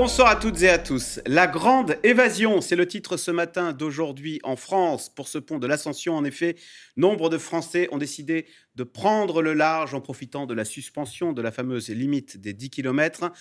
Bonsoir à toutes et à tous. La grande évasion, c'est le titre ce matin d'aujourd'hui en France pour ce pont de l'Ascension. En effet, nombre de Français ont décidé de prendre le large en profitant de la suspension de la fameuse limite des 10 km.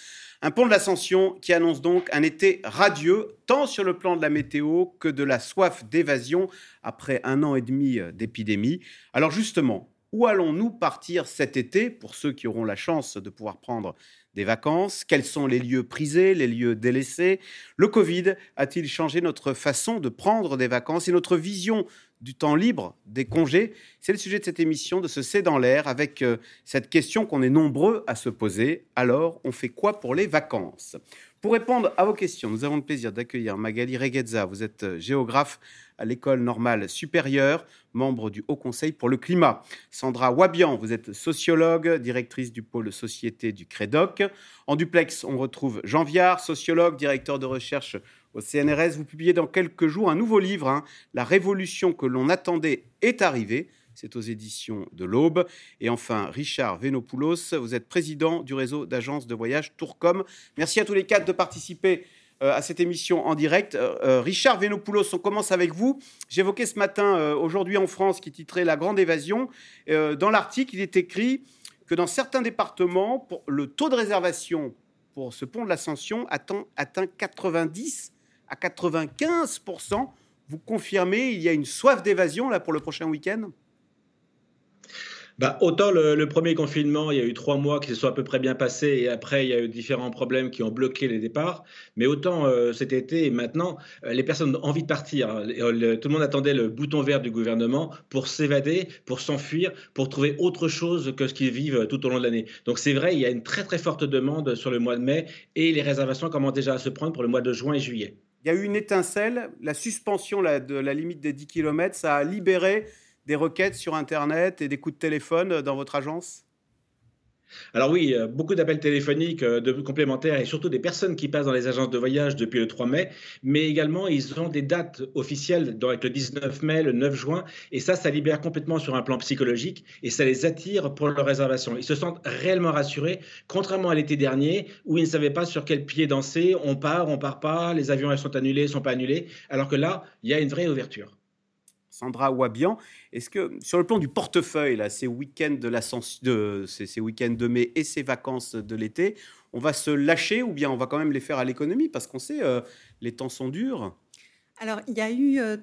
Un pont de l'Ascension qui annonce donc un été radieux, tant sur le plan de la météo que de la soif d'évasion après un an et demi d'épidémie. Alors justement, où allons-nous partir cet été? Pour ceux qui auront la chance de pouvoir prendre des vacances Quels sont les lieux prisés, les lieux délaissés. Le Covid a-t-il changé notre façon de prendre des vacances et notre vision du temps libre, des congés? C'est le sujet de cette émission, de ce C'est dans l'air, avec euh, cette question qu'on est nombreux à se poser. Alors, on fait quoi pour les vacances? Pour répondre à vos questions, nous avons le plaisir d'accueillir Magali Reguezza. Vous êtes euh, géographe à l'école normale supérieure, membre du Haut Conseil pour le climat. Sandra Wabian, vous êtes sociologue, directrice du pôle société du CREDOC. En duplex, on retrouve Jean Viard, sociologue, directeur de recherche au CNRS. Vous publiez dans quelques jours un nouveau livre, hein, La révolution que l'on attendait est arrivée. C'est aux éditions de l'Aube. Et enfin, Richard Venopoulos, vous êtes président du réseau d'agences de voyage Tourcom. Merci à tous les quatre de participer euh, à cette émission en direct. Euh, euh, Richard Venopoulos, on commence avec vous. J'évoquais ce matin, aujourd'hui en France, qui titrait La Grande Évasion. dans l'article, il est écrit que dans certains départements, le taux de réservation pour ce pont de l'Ascension atteint, atteint 90 à 95% Vous confirmez, il y a une soif d'évasion là pour le prochain week-end? Bah, autant le, premier confinement, il y a eu trois mois qui se sont à peu près bien passés et après, il y a eu différents problèmes qui ont bloqué les départs. Mais autant euh, cet été et maintenant, euh, les personnes ont envie de partir. Euh, tout le monde attendait le bouton vert du gouvernement pour s'évader, pour s'enfuir, pour trouver autre chose que ce qu'ils vivent tout au long de l'année. Donc c'est vrai, il y a une très très forte demande sur le mois de mai et les réservations commencent déjà à se prendre pour le mois de juin et juillet. Il y a eu une étincelle, la suspension de la limite des 10 km, ça a libéré des requêtes sur Internet et des coups de téléphone dans votre agence? Alors oui, euh, beaucoup d'appels téléphoniques euh, de complémentaires et surtout des personnes qui passent dans les agences de voyage depuis le 3 mai, mais également ils ont des dates officielles avec le 19 mai, le 9 juin, et ça, ça libère complètement sur un plan psychologique et ça les attire pour leur réservation. Ils se sentent réellement rassurés, contrairement à l'été dernier où ils ne savaient pas sur quel pied danser, on part, on part pas, les avions sont annulés, sont pas annulés, alors que là, il y a une vraie ouverture. Sandra Wabian. Est-ce que sur le plan du portefeuille, là, ces week-ends de, ces, de mai et ces vacances de l'été, on va se lâcher ou bien on va quand même les faire à l'économie parce qu'on sait euh, les temps sont durs? Alors il y a eu euh,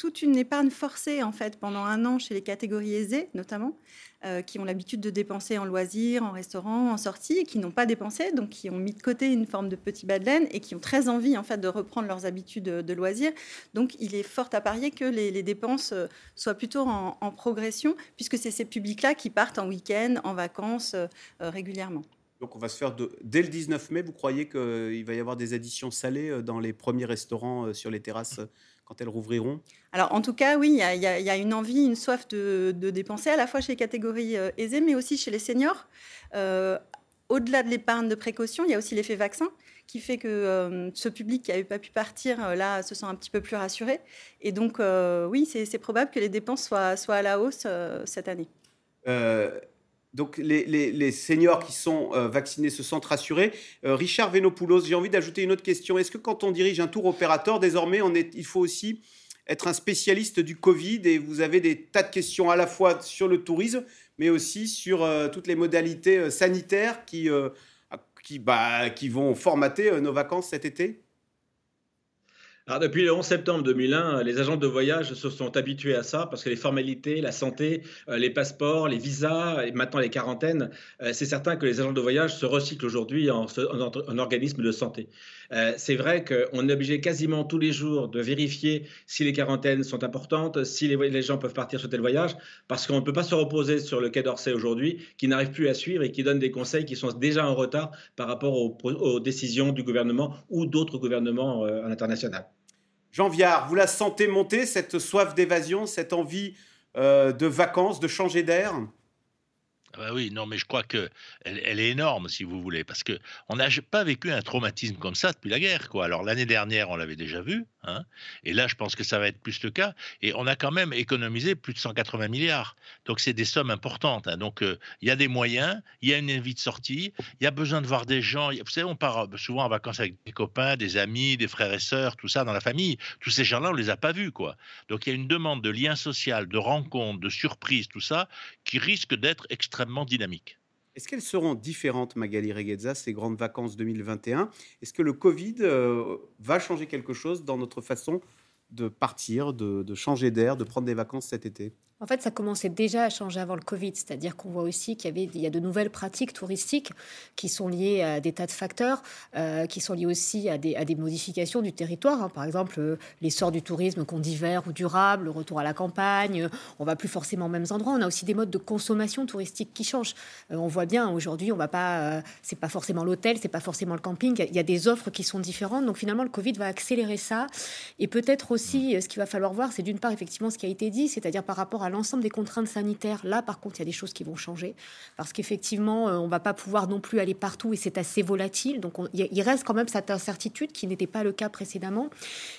toute une épargne forcée en fait pendant un an chez les catégories aisées notamment, euh, qui ont l'habitude de dépenser en loisirs, en restaurant, en sortie, et qui n'ont pas dépensé, donc qui ont mis de côté une forme de petit bas de laine et qui ont très envie en fait de reprendre leurs habitudes de loisirs. Donc il est fort à parier que les, dépenses euh, soient plutôt en, progression, puisque c'est ces publics-là qui partent en week-end, en vacances euh, régulièrement. Donc on va se faire dès le 19 mai. Vous croyez qu'il va y avoir des additions salées dans les premiers restaurants sur les terrasses quand elles rouvriront? Alors, en tout cas, oui, il y, a une envie, une soif de, dépenser, à la fois chez les catégories euh, aisées, mais aussi chez les seniors. Euh, au-delà de l'épargne de précaution, il y a aussi l'effet vaccin qui fait que euh, ce public qui n'avait pas pu partir, là, se sent un petit peu plus rassuré. Et donc, oui, c'est probable que les dépenses soient, soient à la hausse cette année donc les, seniors qui sont euh, vaccinés se sentent rassurés. Euh, Richard Venopoulos, j'ai envie d'ajouter une autre question. Est-ce que quand on dirige un tour opérateur, désormais, on est, il faut aussi être un spécialiste du Covid et vous avez des tas de questions à la fois sur le tourisme, mais aussi sur euh, toutes les modalités sanitaires qui, bah, qui vont formater nos vacances cet été? Depuis le 11 septembre 2001, les agents de voyage se sont habitués à ça parce que les formalités, la santé, euh, les passeports, les visas et maintenant les quarantaines, euh, c'est certain que les agents de voyage se recyclent aujourd'hui en, en, organisme de santé. Euh, c'est vrai qu'on est obligé quasiment tous les jours de vérifier si les quarantaines sont importantes, si les, gens peuvent partir sur tel voyage, parce qu'on ne peut pas se reposer sur le Quai d'Orsay aujourd'hui, qui n'arrive plus à suivre et qui donne des conseils qui sont déjà en retard par rapport aux, aux décisions du gouvernement ou d'autres gouvernements à l'international. Jean Viard, vous la sentez monter, cette soif d'évasion, cette envie euh, de vacances, de changer d'air? Ah bah oui, non, mais je crois que elle, est énorme, si vous voulez, parce que on n'a pas vécu un traumatisme comme ça depuis la guerre, quoi. Alors l'année dernière, on l'avait déjà vu, hein, et là, je pense que ça va être plus le cas. Et on a quand même économisé plus de 180 milliards, donc c'est des sommes importantes. Hein. Donc euh, il y a des moyens, il y a une envie de sortie, il y a besoin de voir des gens. Vous savez, on part euh, souvent en vacances avec des copains, des amis, des frères et sœurs, tout ça dans la famille. Tous ces gens-là, on les a pas vus, quoi. Donc il y a une demande de lien social, de rencontre, de surprise, tout ça, qui risque d'être extrêmement dynamique. Est-ce qu'elles seront différentes, Magali Reguezza, ces grandes vacances 2021 Est-ce que le Covid euh, va changer quelque chose dans notre façon de partir, de changer d'air, de prendre des vacances cet été? En fait, ça commençait déjà à changer avant le Covid, c'est-à-dire qu'on voit aussi qu'il y avait il y a de nouvelles pratiques touristiques qui sont liées à des tas de facteurs, euh, qui sont liées aussi à des, modifications du territoire. Hein. Par exemple, euh, l'essor du tourisme qu'on divers ou durable, le retour à la campagne. on va plus forcément aux mêmes endroits. On a aussi des modes de consommation touristique qui changent. Euh, on voit bien aujourd'hui, on va pas, c'est pas forcément l'hôtel, c'est pas forcément le camping. Il y a des offres qui sont différentes. Donc finalement, le Covid va accélérer ça. Et peut-être aussi, ce qu'il va falloir voir, c'est d'une part effectivement ce qui a été dit, c'est-à-dire par rapport à l'ensemble des contraintes sanitaires, là, par contre, il y a des choses qui vont changer. Parce qu'effectivement, euh, on ne va pas pouvoir non plus aller partout et c'est assez volatile. Donc, il reste quand même cette incertitude qui n'était pas le cas précédemment.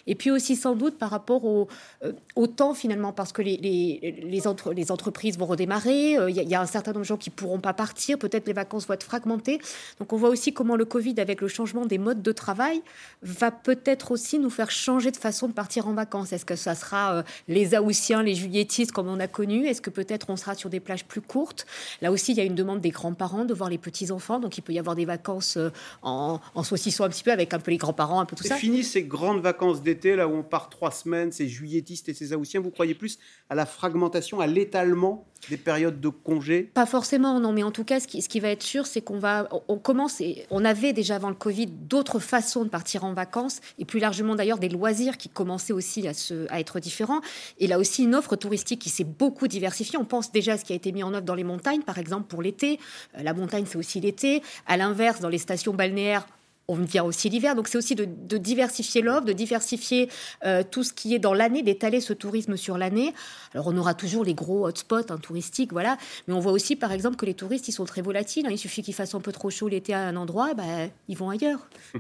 Et puis aussi, sans doute, par rapport au, euh, temps, finalement, parce que les, les, entre, les entreprises vont redémarrer. Euh, il y, a un certain nombre de gens qui ne pourront pas partir. Peut-être les vacances vont être fragmentées. Donc, on voit aussi comment le Covid, avec le changement des modes de travail, va peut-être aussi nous faire changer de façon de partir en vacances. Est-ce que ça sera les Aoussiens, les Juilletistes, comme on a connu Est-ce que peut-être on sera sur des plages plus courtes? Là aussi, il y a une demande des grands-parents de voir les petits-enfants. Donc, il peut y avoir des vacances euh, en, en saucissant un petit peu avec un peu les grands-parents, un peu tout ça. Fini ces grandes vacances d'été, là où on part trois semaines, ces juilletistes et ces Aoussiens. Vous croyez plus à la fragmentation, à l'étalement des périodes de congés Pas forcément, non. Mais en tout cas, ce qui, va être sûr, c'est qu'on va, on commence, et on avait déjà avant le Covid d'autres façons de partir en vacances, et plus largement d'ailleurs des loisirs qui commençaient aussi à, se, à être différents. Et là aussi, une offre touristique qui s'est beaucoup diversifiée. On pense déjà à ce qui a été mis en œuvre dans les montagnes, par exemple, pour l'été. Euh, la montagne, c'est aussi l'été. À l'inverse, dans les stations balnéaires, on vient aussi l'hiver. Donc c'est aussi de, diversifier l'offre, de diversifier euh, tout ce qui est dans l'année, d'étaler ce tourisme sur l'année. Alors on aura toujours les gros hotspots hein, touristiques, voilà. Mais on voit aussi par exemple que les touristes, ils sont très volatiles. Hein. Il suffit qu'il fasse un peu trop chaud l'été à un endroit, bah, ils vont ailleurs.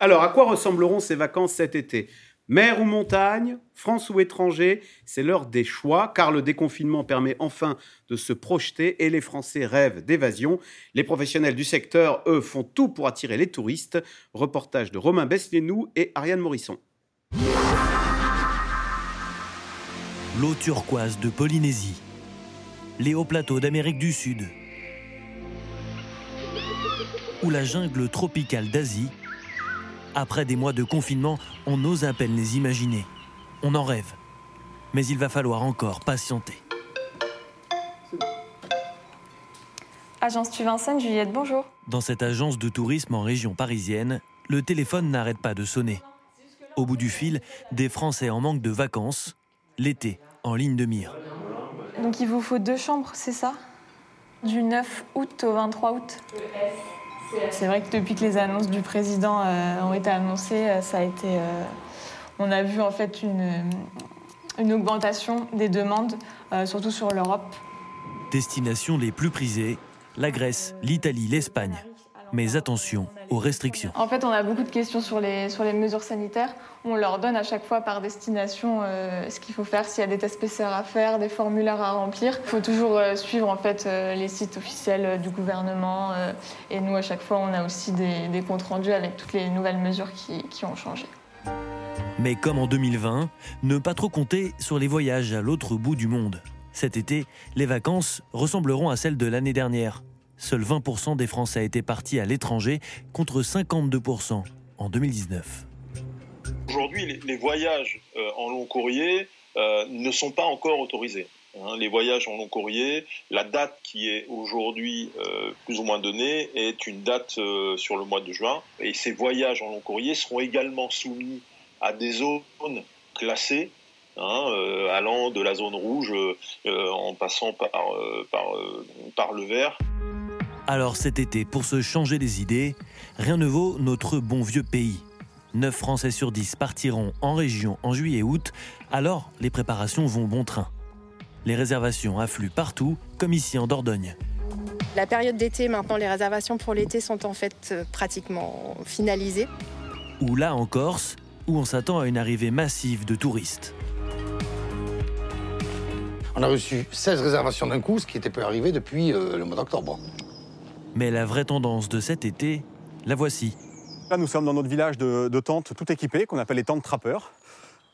Alors à quoi ressembleront ces vacances cet été? Mer ou montagne, France ou étranger, c'est l'heure des choix, car le déconfinement permet enfin de se projeter et les Français rêvent d'évasion. Les professionnels du secteur, eux, font tout pour attirer les touristes. Reportage de Romain Beslénou et Ariane Morisson. L'eau turquoise de Polynésie, les hauts plateaux d'Amérique du Sud ou la jungle tropicale d'Asie après des mois de confinement, on ose à peine les imaginer. On en rêve. Mais il va falloir encore patienter. Agence Tuvincennes, Juliette, bonjour. Dans cette agence de tourisme en région parisienne, le téléphone n'arrête pas de sonner. Au bout du fil, des Français en manque de vacances, l'été en ligne de mire. Donc il vous faut deux chambres, c'est ça? Du 9 août au 23 août? C'est vrai que depuis que les annonces du président euh, ont été annoncées, euh, euh, on a vu en fait une augmentation des demandes, surtout sur l'Europe. Destinations les plus prisées, la Grèce, l'Italie, l'Espagne. Mais attention aux restrictions. En fait, on a beaucoup de questions sur les, sur les mesures sanitaires. On leur donne à chaque fois par destination euh, ce qu'il faut faire, s'il y a des tests PCR à faire, des formulaires à remplir. Il faut toujours euh, suivre en fait euh, les sites officiels du gouvernement. et nous, à chaque fois, on a aussi des, des comptes rendus avec toutes les nouvelles mesures qui, qui ont changé. Mais comme en 2020, ne pas trop compter sur les voyages à l'autre bout du monde. Cet été, les vacances ressembleront à celles de l'année dernière. Seuls 20% des Français étaient partis à l'étranger contre 52% en 2019. Aujourd'hui, les voyages euh, en long courrier euh, ne sont pas encore autorisés. Hein. les voyages en long courrier, la date qui est aujourd'hui euh, plus ou moins donnée est une date sur le mois de juin. Et ces voyages en long courrier seront également soumis à des zones classées Hein, allant de la zone rouge en passant par, le vert. Alors cet été, pour se changer les idées, rien ne vaut notre bon vieux pays. 9 Français sur 10 partiront en région en juillet-août, alors les préparations vont bon train. Les réservations affluent partout, comme ici en Dordogne. La période d'été, maintenant, les réservations pour l'été sont en fait euh, pratiquement finalisées. Ou là en Corse, où on s'attend à une arrivée massive de touristes. On a reçu 16 réservations d'un coup, ce qui n'était pas arrivé depuis euh, le mois d'octobre. Mais la vraie tendance de cet été, la voici. Là, nous sommes dans notre village de, tentes tout équipées, qu'on appelle les tentes trappeurs,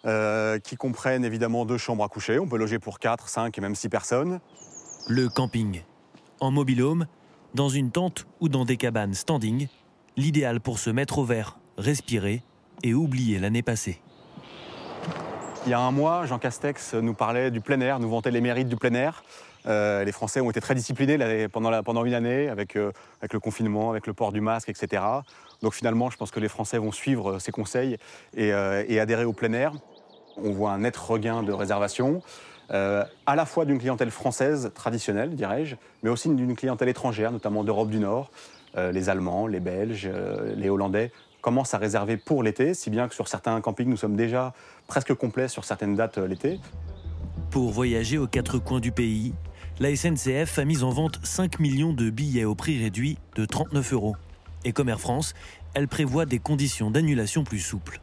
euh, qui comprennent évidemment deux chambres à coucher. On peut loger pour 4, 5 et même 6 personnes. Le camping. En mobilhome, dans une tente ou dans des cabanes standing, l'idéal pour se mettre au vert, respirer et oublier l'année passée. Il y a un mois, Jean Castex nous parlait du plein air, nous vantait les mérites du plein air. Euh, les Français ont été très disciplinés pendant, une année avec, euh, avec, le confinement, avec le port du masque, etc. Donc finalement, je pense que les Français vont suivre ces conseils et, euh, adhérer au plein air. On voit un net regain de réservations, à la fois d'une clientèle française traditionnelle, dirais-je, mais aussi d'une clientèle étrangère, notamment d'Europe du Nord. les Allemands, les Belges, les Hollandais commencent à réserver pour l'été, si bien que sur certains campings, nous sommes déjà presque complets sur certaines dates euh, l'été. Pour voyager aux quatre coins du pays, la SNCF a mis en vente 5 millions de billets au prix réduit de 39 euros. Et comme Air France, elle prévoit des conditions d'annulation plus souples.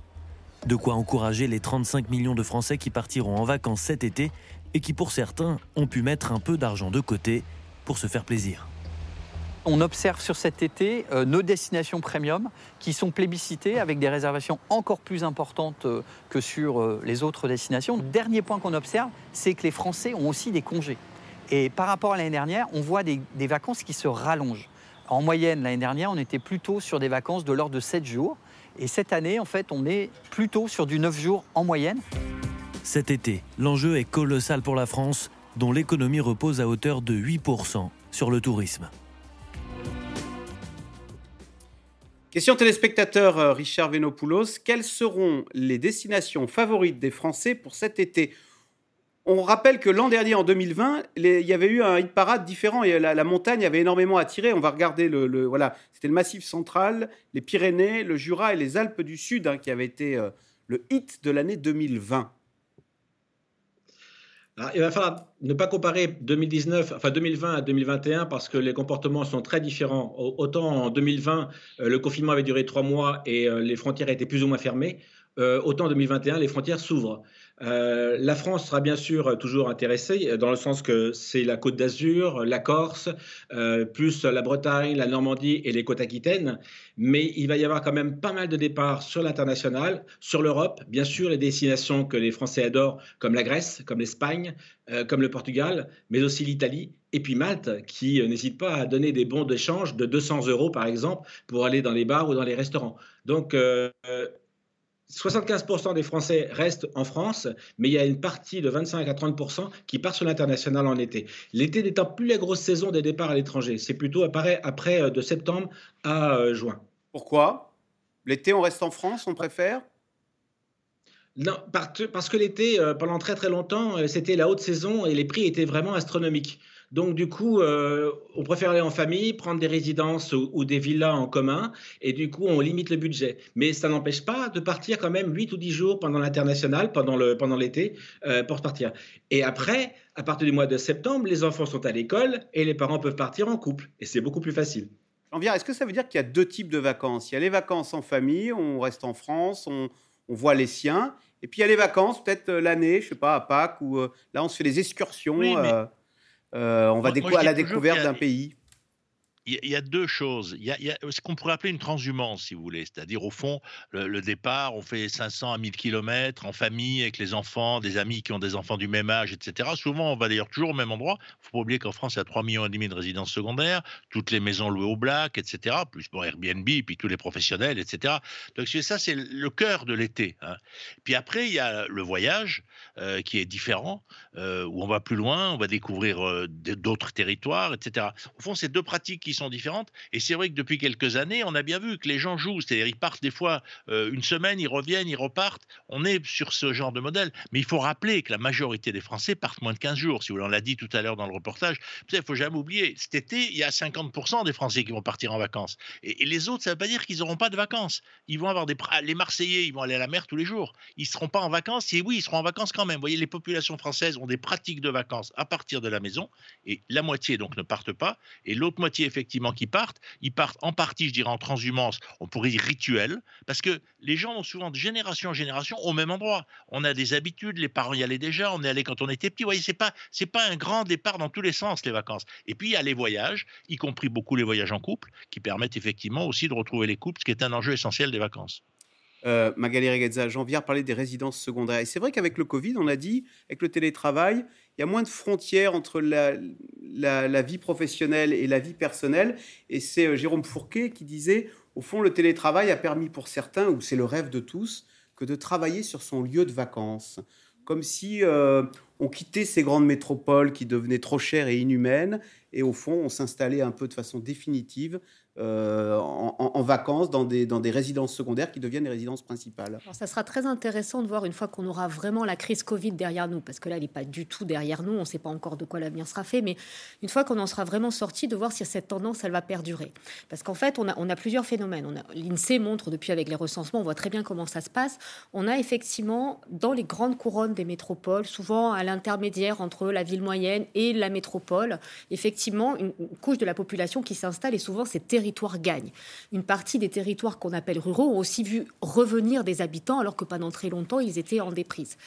De quoi encourager les 35 millions de Français qui partiront en vacances cet été et qui pour certains ont pu mettre un peu d'argent de côté pour se faire plaisir on observe sur cet été euh, nos destinations premium qui sont plébiscitées avec des réservations encore plus importantes euh, que sur euh, les autres destinations. Dernier point qu'on observe, c'est que les Français ont aussi des congés. Et par rapport à l'année dernière, on voit des, des, vacances qui se rallongent. En moyenne, l'année dernière, on était plutôt sur des vacances de l'ordre de 7 jours. Et cette année, en fait, on est plutôt sur du 9 jours en moyenne. Cet été, l'enjeu est colossal pour la France, dont l'économie repose à hauteur de 8% sur le tourisme. Question téléspectateur euh, Richard Venopoulos. Quelles seront les destinations favorites des Français pour cet été? On rappelle que l'an dernier, en 2020, il y avait eu un hit parade différent et la, montagne avait énormément attiré. On va regarder le, voilà, c'était le Massif central, les Pyrénées, le Jura et les Alpes du Sud hein, qui avaient été euh, le hit de l'année 2020 il va falloir ne pas comparer 2019, enfin 2020 à 2021 parce que les comportements sont très différents. Autant en 2020, euh, le confinement avait duré trois mois et euh, les frontières étaient plus ou moins fermées. Autant en 2021, les frontières s'ouvrent. Euh, la France sera bien sûr toujours intéressée, dans le sens que c'est la Côte d'Azur, la Corse, euh, plus la Bretagne, la Normandie et les côtes aquitaines. Mais il va y avoir quand même pas mal de départs sur l'international, sur l'Europe, bien sûr les destinations que les Français adorent, comme la Grèce, comme l'Espagne, comme le Portugal, mais aussi l'Italie et puis Malte, qui n'hésite pas à donner des bons d'échange de 200 euros, par exemple, pour aller dans les bars ou dans les restaurants. Donc, 75% des Français restent en France, mais il y a une partie de 25 à 30% qui part sur l'international en été. L'été n'étant plus la grosse saison des départs à l'étranger, c'est plutôt après, après euh, de septembre à euh, juin. Pourquoi? L'été, on reste en France, on préfère? Non, parce que l'été, euh, pendant très très longtemps, c'était la haute saison et les prix étaient vraiment astronomiques. Donc, du coup, euh, on préfère aller en famille, prendre des résidences ou, des villas en commun, et du coup, on limite le budget. Mais ça n'empêche pas de partir quand même 8 ou 10 jours pendant l'international, pendant l'été, pendant euh, pour partir. Et après, à partir du mois de septembre, les enfants sont à l'école et les parents peuvent partir en couple. Et c'est beaucoup plus facile. Jean-Pierre, est-ce que ça veut dire qu'il y a deux types de vacances? Il y a les vacances en famille, on reste en France, on, voit les siens, et puis il y a les vacances, peut-être euh, l'année, je sais pas, à Pâques, où là, on se fait des excursions. Euh, on va découvrir à la découverte d'un pays il y, a deux choses. Il y a, ce qu'on pourrait appeler une transhumance, si vous voulez. C'est-à-dire, au fond, le, départ, on fait 500 à 1000 km en famille, avec les enfants, des amis qui ont des enfants du même âge, etc. Souvent, on va d'ailleurs toujours au même endroit. Il ne faut pas oublier qu'en France, il y a 3,5 millions de résidences secondaires, toutes les maisons louées au black, etc. Plus bon, Airbnb, puis tous les professionnels, etc. Donc, ça, c'est le cœur de l'été. Hein. Puis après, il y a le voyage, euh, qui est différent, euh, où on va plus loin, on va découvrir euh, d'autres territoires, etc. Au fond, c'est deux pratiques qui sont différentes. Et c'est vrai que depuis quelques années, on a bien vu que les gens jouent. C'est-à-dire, ils partent des fois euh, une semaine, ils reviennent, ils repartent. On est sur ce genre de modèle. Mais il faut rappeler que la majorité des Français partent moins de 15 jours. Si vous l'a dit tout à l'heure dans le reportage, il ne faut jamais oublier, cet été, il y a 50% des Français qui vont partir en vacances. Et, les autres, ça ne veut pas dire qu'ils n'auront pas de vacances. Ils vont avoir des. Les Marseillais, ils vont aller à la mer tous les jours. Ils ne seront pas en vacances. Et oui, ils seront en vacances quand même. Vous voyez, les populations françaises ont des pratiques de vacances à partir de la maison. Et la moitié, donc, ne partent pas. Et l'autre moitié, effectivement, qui partent, ils partent en partie, je dirais, en transhumance, on pourrait dire rituel, parce que les gens ont souvent de génération en génération au même endroit. On a des habitudes, les parents y allaient déjà, on est allé quand on était petit. Vous voyez, c'est pas, c'est pas un grand départ dans tous les sens, les vacances. Et puis, il y a les voyages, y compris beaucoup les voyages en couple, qui permettent effectivement aussi de retrouver les couples, ce qui est un enjeu essentiel des vacances. Euh, Magali Regazza, j'en viens parler des résidences secondaires. Et c'est vrai qu'avec le Covid, on a dit, avec le télétravail, il y a moins de frontières entre la, la, vie professionnelle et la vie personnelle. Et c'est euh, Jérôme Fourquet qui disait, au fond, le télétravail a permis pour certains, ou c'est le rêve de tous, que de travailler sur son lieu de vacances. Comme si euh, on quittait ces grandes métropoles qui devenaient trop chères et inhumaines, et au fond, on s'installait un peu de façon définitive euh, en, vacances dans des, résidences secondaires qui deviennent des résidences principales. Alors, ça sera très intéressant de voir une fois qu'on aura vraiment la crise Covid derrière nous, parce que là, elle n'est pas du tout derrière nous, on ne sait pas encore de quoi l'avenir sera fait, mais une fois qu'on en sera vraiment sorti, de voir si cette tendance, elle va perdurer. Parce qu'en fait, on a, on a plusieurs phénomènes. L'INSEE montre depuis avec les recensements, on voit très bien comment ça se passe. On a effectivement, dans les grandes couronnes des métropoles, souvent à l'intermédiaire entre la ville moyenne et la métropole, effectivement, une, couche de la population qui s'installe et souvent c'est terrible territoires gagnent. Une partie des territoires qu'on appelle ruraux ont aussi vu revenir des habitants alors que pendant très longtemps ils étaient en déprise.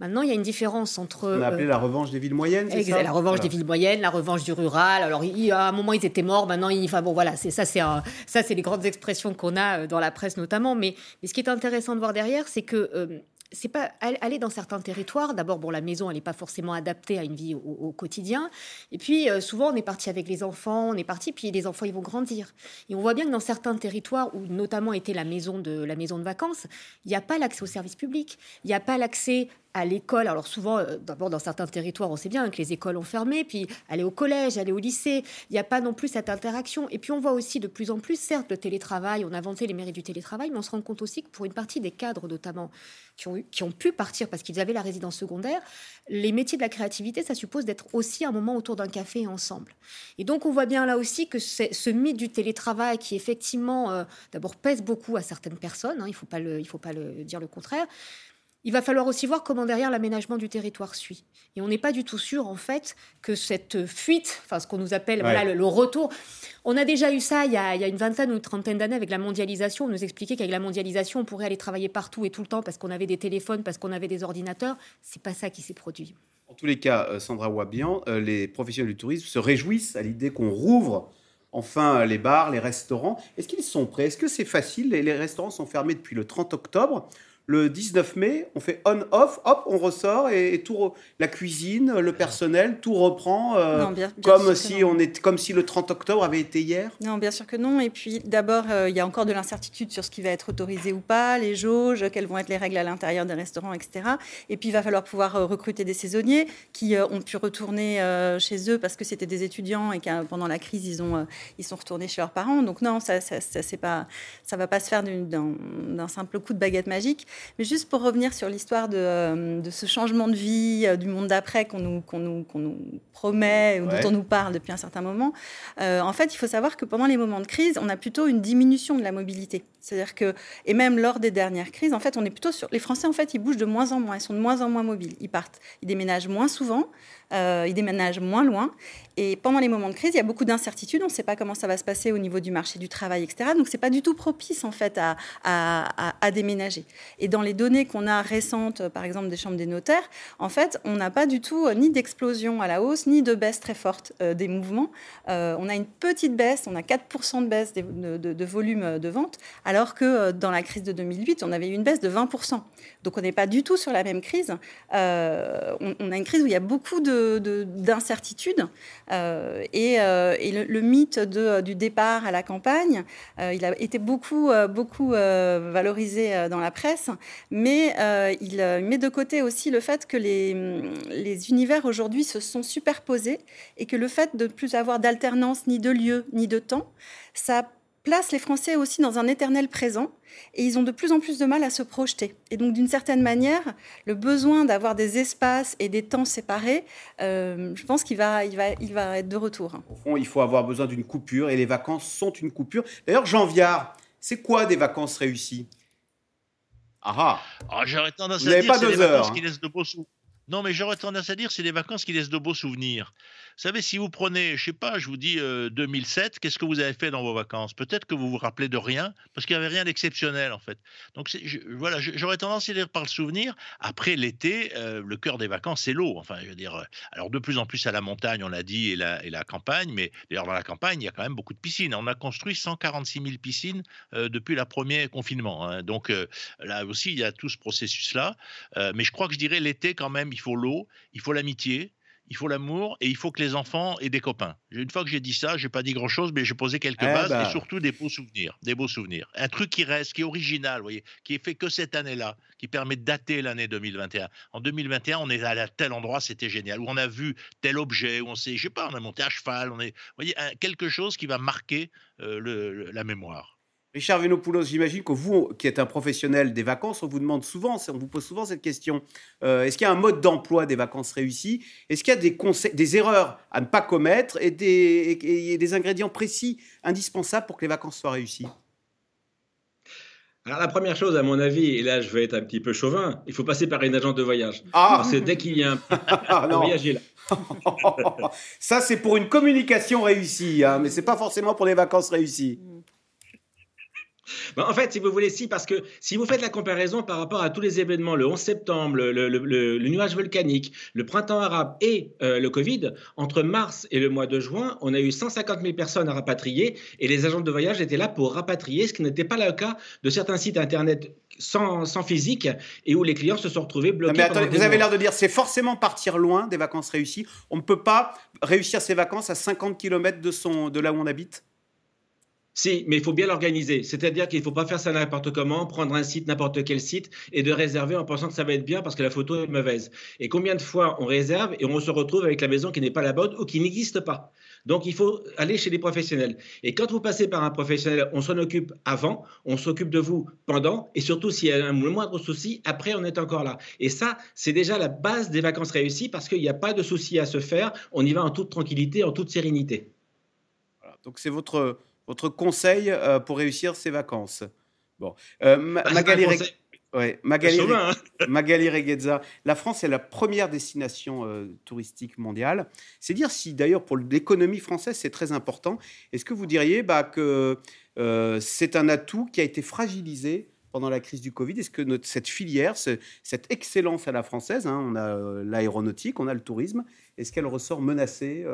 Maintenant, il y a une différence entre. On a appelé euh, la revanche des villes moyennes, c'est ça? La revanche des villes moyennes, la revanche du rural. Alors, il, à un moment, ils étaient morts. Maintenant, il, enfin bon, voilà, c'est ça, c'est ça, c'est les grandes expressions qu'on a euh, dans la presse notamment. Mais, mais, ce qui est intéressant de voir derrière, c'est que euh, c'est pas aller dans certains territoires. D'abord, bon, la maison, elle n'est pas forcément adaptée à une vie au, quotidien. Et puis, euh, souvent, on est parti avec les enfants, on est parti, puis les enfants, ils vont grandir. Et on voit bien que dans certains territoires, où notamment était la maison de la maison de vacances, il n'y a pas l'accès aux services publics, il n'y a pas l'accès à l'école. Alors souvent, euh, d'abord dans certains territoires, on sait bien que les écoles ont fermé, puis aller au collège, aller au lycée, il n'y a pas non plus cette interaction. Et puis on voit aussi de plus en plus, certes, le télétravail, on a inventé les mérites du télétravail, mais on se rend compte aussi que pour une partie des cadres notamment, qui ont, pu partir parce qu'ils avaient la résidence secondaire, les métiers de la créativité, ça suppose d'être aussi un moment autour d'un café ensemble. Et donc on voit bien là aussi que ce mythe du télétravail qui effectivement, euh, d'abord pèse beaucoup à certaines personnes, hein, il ne faut pas le dire le contraire, il va falloir aussi voir comment derrière l'aménagement du territoire suit. Et on n'est pas du tout sûr, en fait, que cette fuite, enfin ce qu'on nous appelle le, retour, on a déjà eu ça il y a, une vingtaine ou une trentaine d'années avec la mondialisation. On nous expliquait qu'avec la mondialisation, on pourrait aller travailler partout et tout le temps parce qu'on avait des téléphones, parce qu'on avait des ordinateurs. C'est pas ça qui s'est produit. En tous les cas, euh, Sandra Wabian, euh, les professionnels du tourisme se réjouissent à l'idée qu'on rouvre enfin les bars, les restaurants. Est-ce qu'ils sont prêts? Est-ce que c'est facile? Les restaurants sont fermés depuis le 30 octobre le 19 mai, on fait on-off, hop, on ressort et, tout, la cuisine, le personnel, tout reprend euh, comme, si on est, comme si le 30 octobre avait été hier Non, bien sûr que non. Et puis d'abord, euh, il y a encore de l'incertitude sur ce qui va être autorisé ou pas, les jauges, quelles vont être les règles à l'intérieur des restaurants, etc. Et puis il va falloir pouvoir euh, recruter des saisonniers qui ont pu retourner chez eux parce que c'était des étudiants et que pendant la crise, ils, ont, ils sont retournés chez leurs parents. Donc non, ça ça, ça, ça pas, ça va pas se faire d'un simple coup de baguette magique. Mais juste pour revenir sur l'histoire de, euh, ce changement de vie, euh, du monde d'après qu'on nous, nous, nous, promet ou dont on nous parle depuis un certain moment, euh, en fait, il faut savoir que pendant les moments de crise, on a plutôt une diminution de la mobilité. C'est-à-dire que, et même lors des dernières crises, en fait, on est plutôt sur. Les Français, en fait, ils bougent de moins en moins, ils sont de moins en moins mobiles. Ils partent, ils déménagent moins souvent, ils déménagent moins loin. Et pendant les moments de crise, il y a beaucoup d'incertitudes. On ne sait pas comment ça va se passer au niveau du marché du travail, etc. Donc, c'est pas du tout propice en fait à, à, déménager. Et dans les données qu'on a récentes, par exemple des chambres des notaires, en fait, on n'a pas du tout euh, ni d'explosion à la hausse, ni de baisse très forte euh, des mouvements. Euh, on a une petite baisse, on a 4% de baisse de, volume de vente, alors que dans la crise de 2008, on avait eu une baisse de 20%. Donc, on n'est pas du tout sur la même crise. on, a une crise où il y a beaucoup de d'incertitudes. Euh, et, le, mythe de, du départ à la campagne, il a été beaucoup, beaucoup valorisé dans la presse, mais il met de côté aussi le fait que les, les univers aujourd'hui se sont superposés et que le fait de ne plus avoir d'alternance ni de lieu ni de temps, ça place les Français aussi dans un éternel présent et ils ont de plus en plus de mal à se projeter. Et donc, d'une certaine manière, le besoin d'avoir des espaces et des temps séparés, euh, je pense qu'il va, il va, il va être de retour. Au fond, il faut avoir besoin d'une coupure et les vacances sont une coupure. D'ailleurs, Jean Viard, c'est quoi des vacances réussies? Ah, ah ah J'aurais tendance à dire pas deux heures, qui laissent de beaux non, mais j'aurais tendance à dire c'est des vacances qui laissent de beaux souvenirs. Savez, si vous prenez, je sais pas, je vous dis 2007, euh, qu'est-ce que vous avez fait dans vos vacances? Peut-être que vous vous rappelez de rien, parce qu'il n'y avait rien d'exceptionnel en fait. Donc voilà, j'aurais tendance à dire par le souvenir. Après l'été, euh, le cœur des vacances, c'est l'eau. Enfin, je veux dire, euh, alors de plus en plus à la montagne, on l'a dit, et la, et la campagne, mais d'ailleurs dans la campagne, il y a quand même beaucoup de piscines. On a construit 146 000 piscines depuis le premier confinement. Hein. Donc là aussi, il y a tout ce processus-là. mais je crois que je dirais l'été quand même, il faut l'eau, il faut l'amitié, il faut l'amour et il faut que les enfants aient des copains. Une fois que j'ai dit ça, j'ai pas dit grand chose, mais j'ai posé quelques eh bases et ben. surtout des beaux souvenirs, des beaux souvenirs. Un truc qui reste, qui est original, voyez, qui est fait que cette année-là, qui permet de dater l'année 2021. En 2021, on est allé à tel endroit, c'était génial, où on a vu tel objet, où on sait, je sais pas, on a monté à cheval, on est, voyez, quelque chose qui va marquer euh, la mémoire. Richard Venopoulos, j'imagine que vous, qui êtes un professionnel des vacances, on vous demande souvent, on vous pose souvent cette question. Euh, est-ce qu'il y a un mode d'emploi des vacances réussies? Est-ce qu'il y a des, des erreurs à ne pas commettre et des, des ingrédients précis indispensables pour que les vacances soient réussies? Alors la première chose, à mon avis, et là je vais être un petit peu chauvin, il faut passer par une agence de voyage. Ah Parce que dès qu'il y a un, ah, voyage, là. Ça c'est pour une communication réussie, hein, mais c'est pas forcément pour les vacances réussies. Ben, en fait, si vous voulez, si, parce que si vous faites la comparaison par rapport à tous les événements, le 11 septembre, le, nuage volcanique, le printemps arabe et euh, le Covid, entre mars et le mois de juin, on a eu 150 000 personnes à rapatrier et les agents de voyage étaient là pour rapatrier, ce qui n'était pas le cas de certains sites internet sans, physique et où les clients se sont retrouvés bloqués. vous avez l'air de dire c'est forcément partir loin des vacances réussies. On ne peut pas réussir ses vacances à 50 km de, son, de là où on habite si, mais il faut bien l'organiser. C'est-à-dire qu'il ne faut pas faire ça n'importe comment, prendre un site, n'importe quel site, et de réserver en pensant que ça va être bien parce que la photo est mauvaise. Et combien de fois on réserve et on se retrouve avec la maison qui n'est pas la bonne ou qui n'existe pas. Donc il faut aller chez les professionnels. Et quand vous passez par un professionnel, on s'en occupe avant, on s'occupe de vous pendant, et surtout s'il y a un moindre souci, après on est encore là. Et ça, c'est déjà la base des vacances réussies parce qu'il n'y a pas de souci à se faire, on y va en toute tranquillité, en toute sérénité. Donc c'est votre votre conseil euh, pour réussir ces vacances? Bon, euh, bah, Magali, ouais, Magali, hein. Magali Reguezza, la France est la première destination euh, touristique mondiale. C'est dire si d'ailleurs pour l'économie française c'est très important. Est-ce que vous diriez bah, que c'est un atout qui a été fragilisé pendant la crise du Covid? Est-ce que notre, cette filière, cette excellence à la française, hein, on a l'aéronautique, on a le tourisme, est-ce qu'elle ressort menacée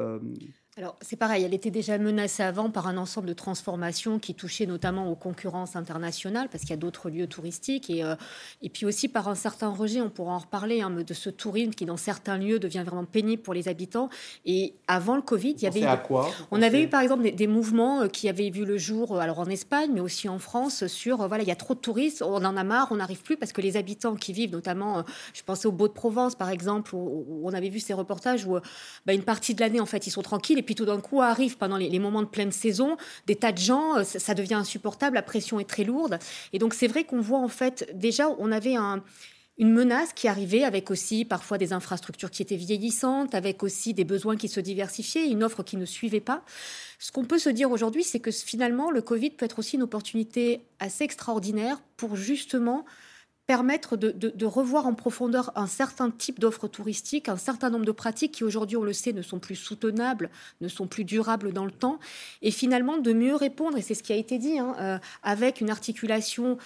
alors c'est pareil, elle était déjà menacée avant par un ensemble de transformations qui touchaient notamment aux concurrences internationales, parce qu'il y a d'autres lieux touristiques, et, euh, et puis aussi par un certain rejet, on pourra en reparler, hein, de ce tourisme qui dans certains lieux devient vraiment pénible pour les habitants. Et avant le Covid, il y avait... à quoi on avait eu par exemple des, mouvements euh, qui avaient vu le jour, euh, alors en Espagne, mais aussi en France, sur, voilà, il y a trop de touristes, on en a marre, on n'arrive plus, parce que les habitants qui vivent, notamment, je pensais au Beau-de-Provence par exemple, où, on avait vu ces reportages où bah, une partie de l'année, en fait, ils sont tranquilles, puis tout d'un coup arrive pendant les, moments de pleine saison, des tas de gens, euh, ça, devient insupportable, la pression est très lourde. Et donc c'est vrai qu'on voit en fait, déjà on avait une menace qui arrivait avec aussi parfois des infrastructures qui étaient vieillissantes, avec aussi des besoins qui se diversifiaient, une offre qui ne suivait pas. Ce qu'on peut se dire aujourd'hui, c'est que finalement, le Covid peut être aussi une opportunité assez extraordinaire pour justement permettre de, revoir en profondeur un certain type d'offres touristiques, un certain nombre de pratiques qui aujourd'hui, on le sait, ne sont plus soutenables, ne sont plus durables dans le temps, et finalement de mieux répondre, et c'est ce qui a été dit, hein, euh, avec une articulation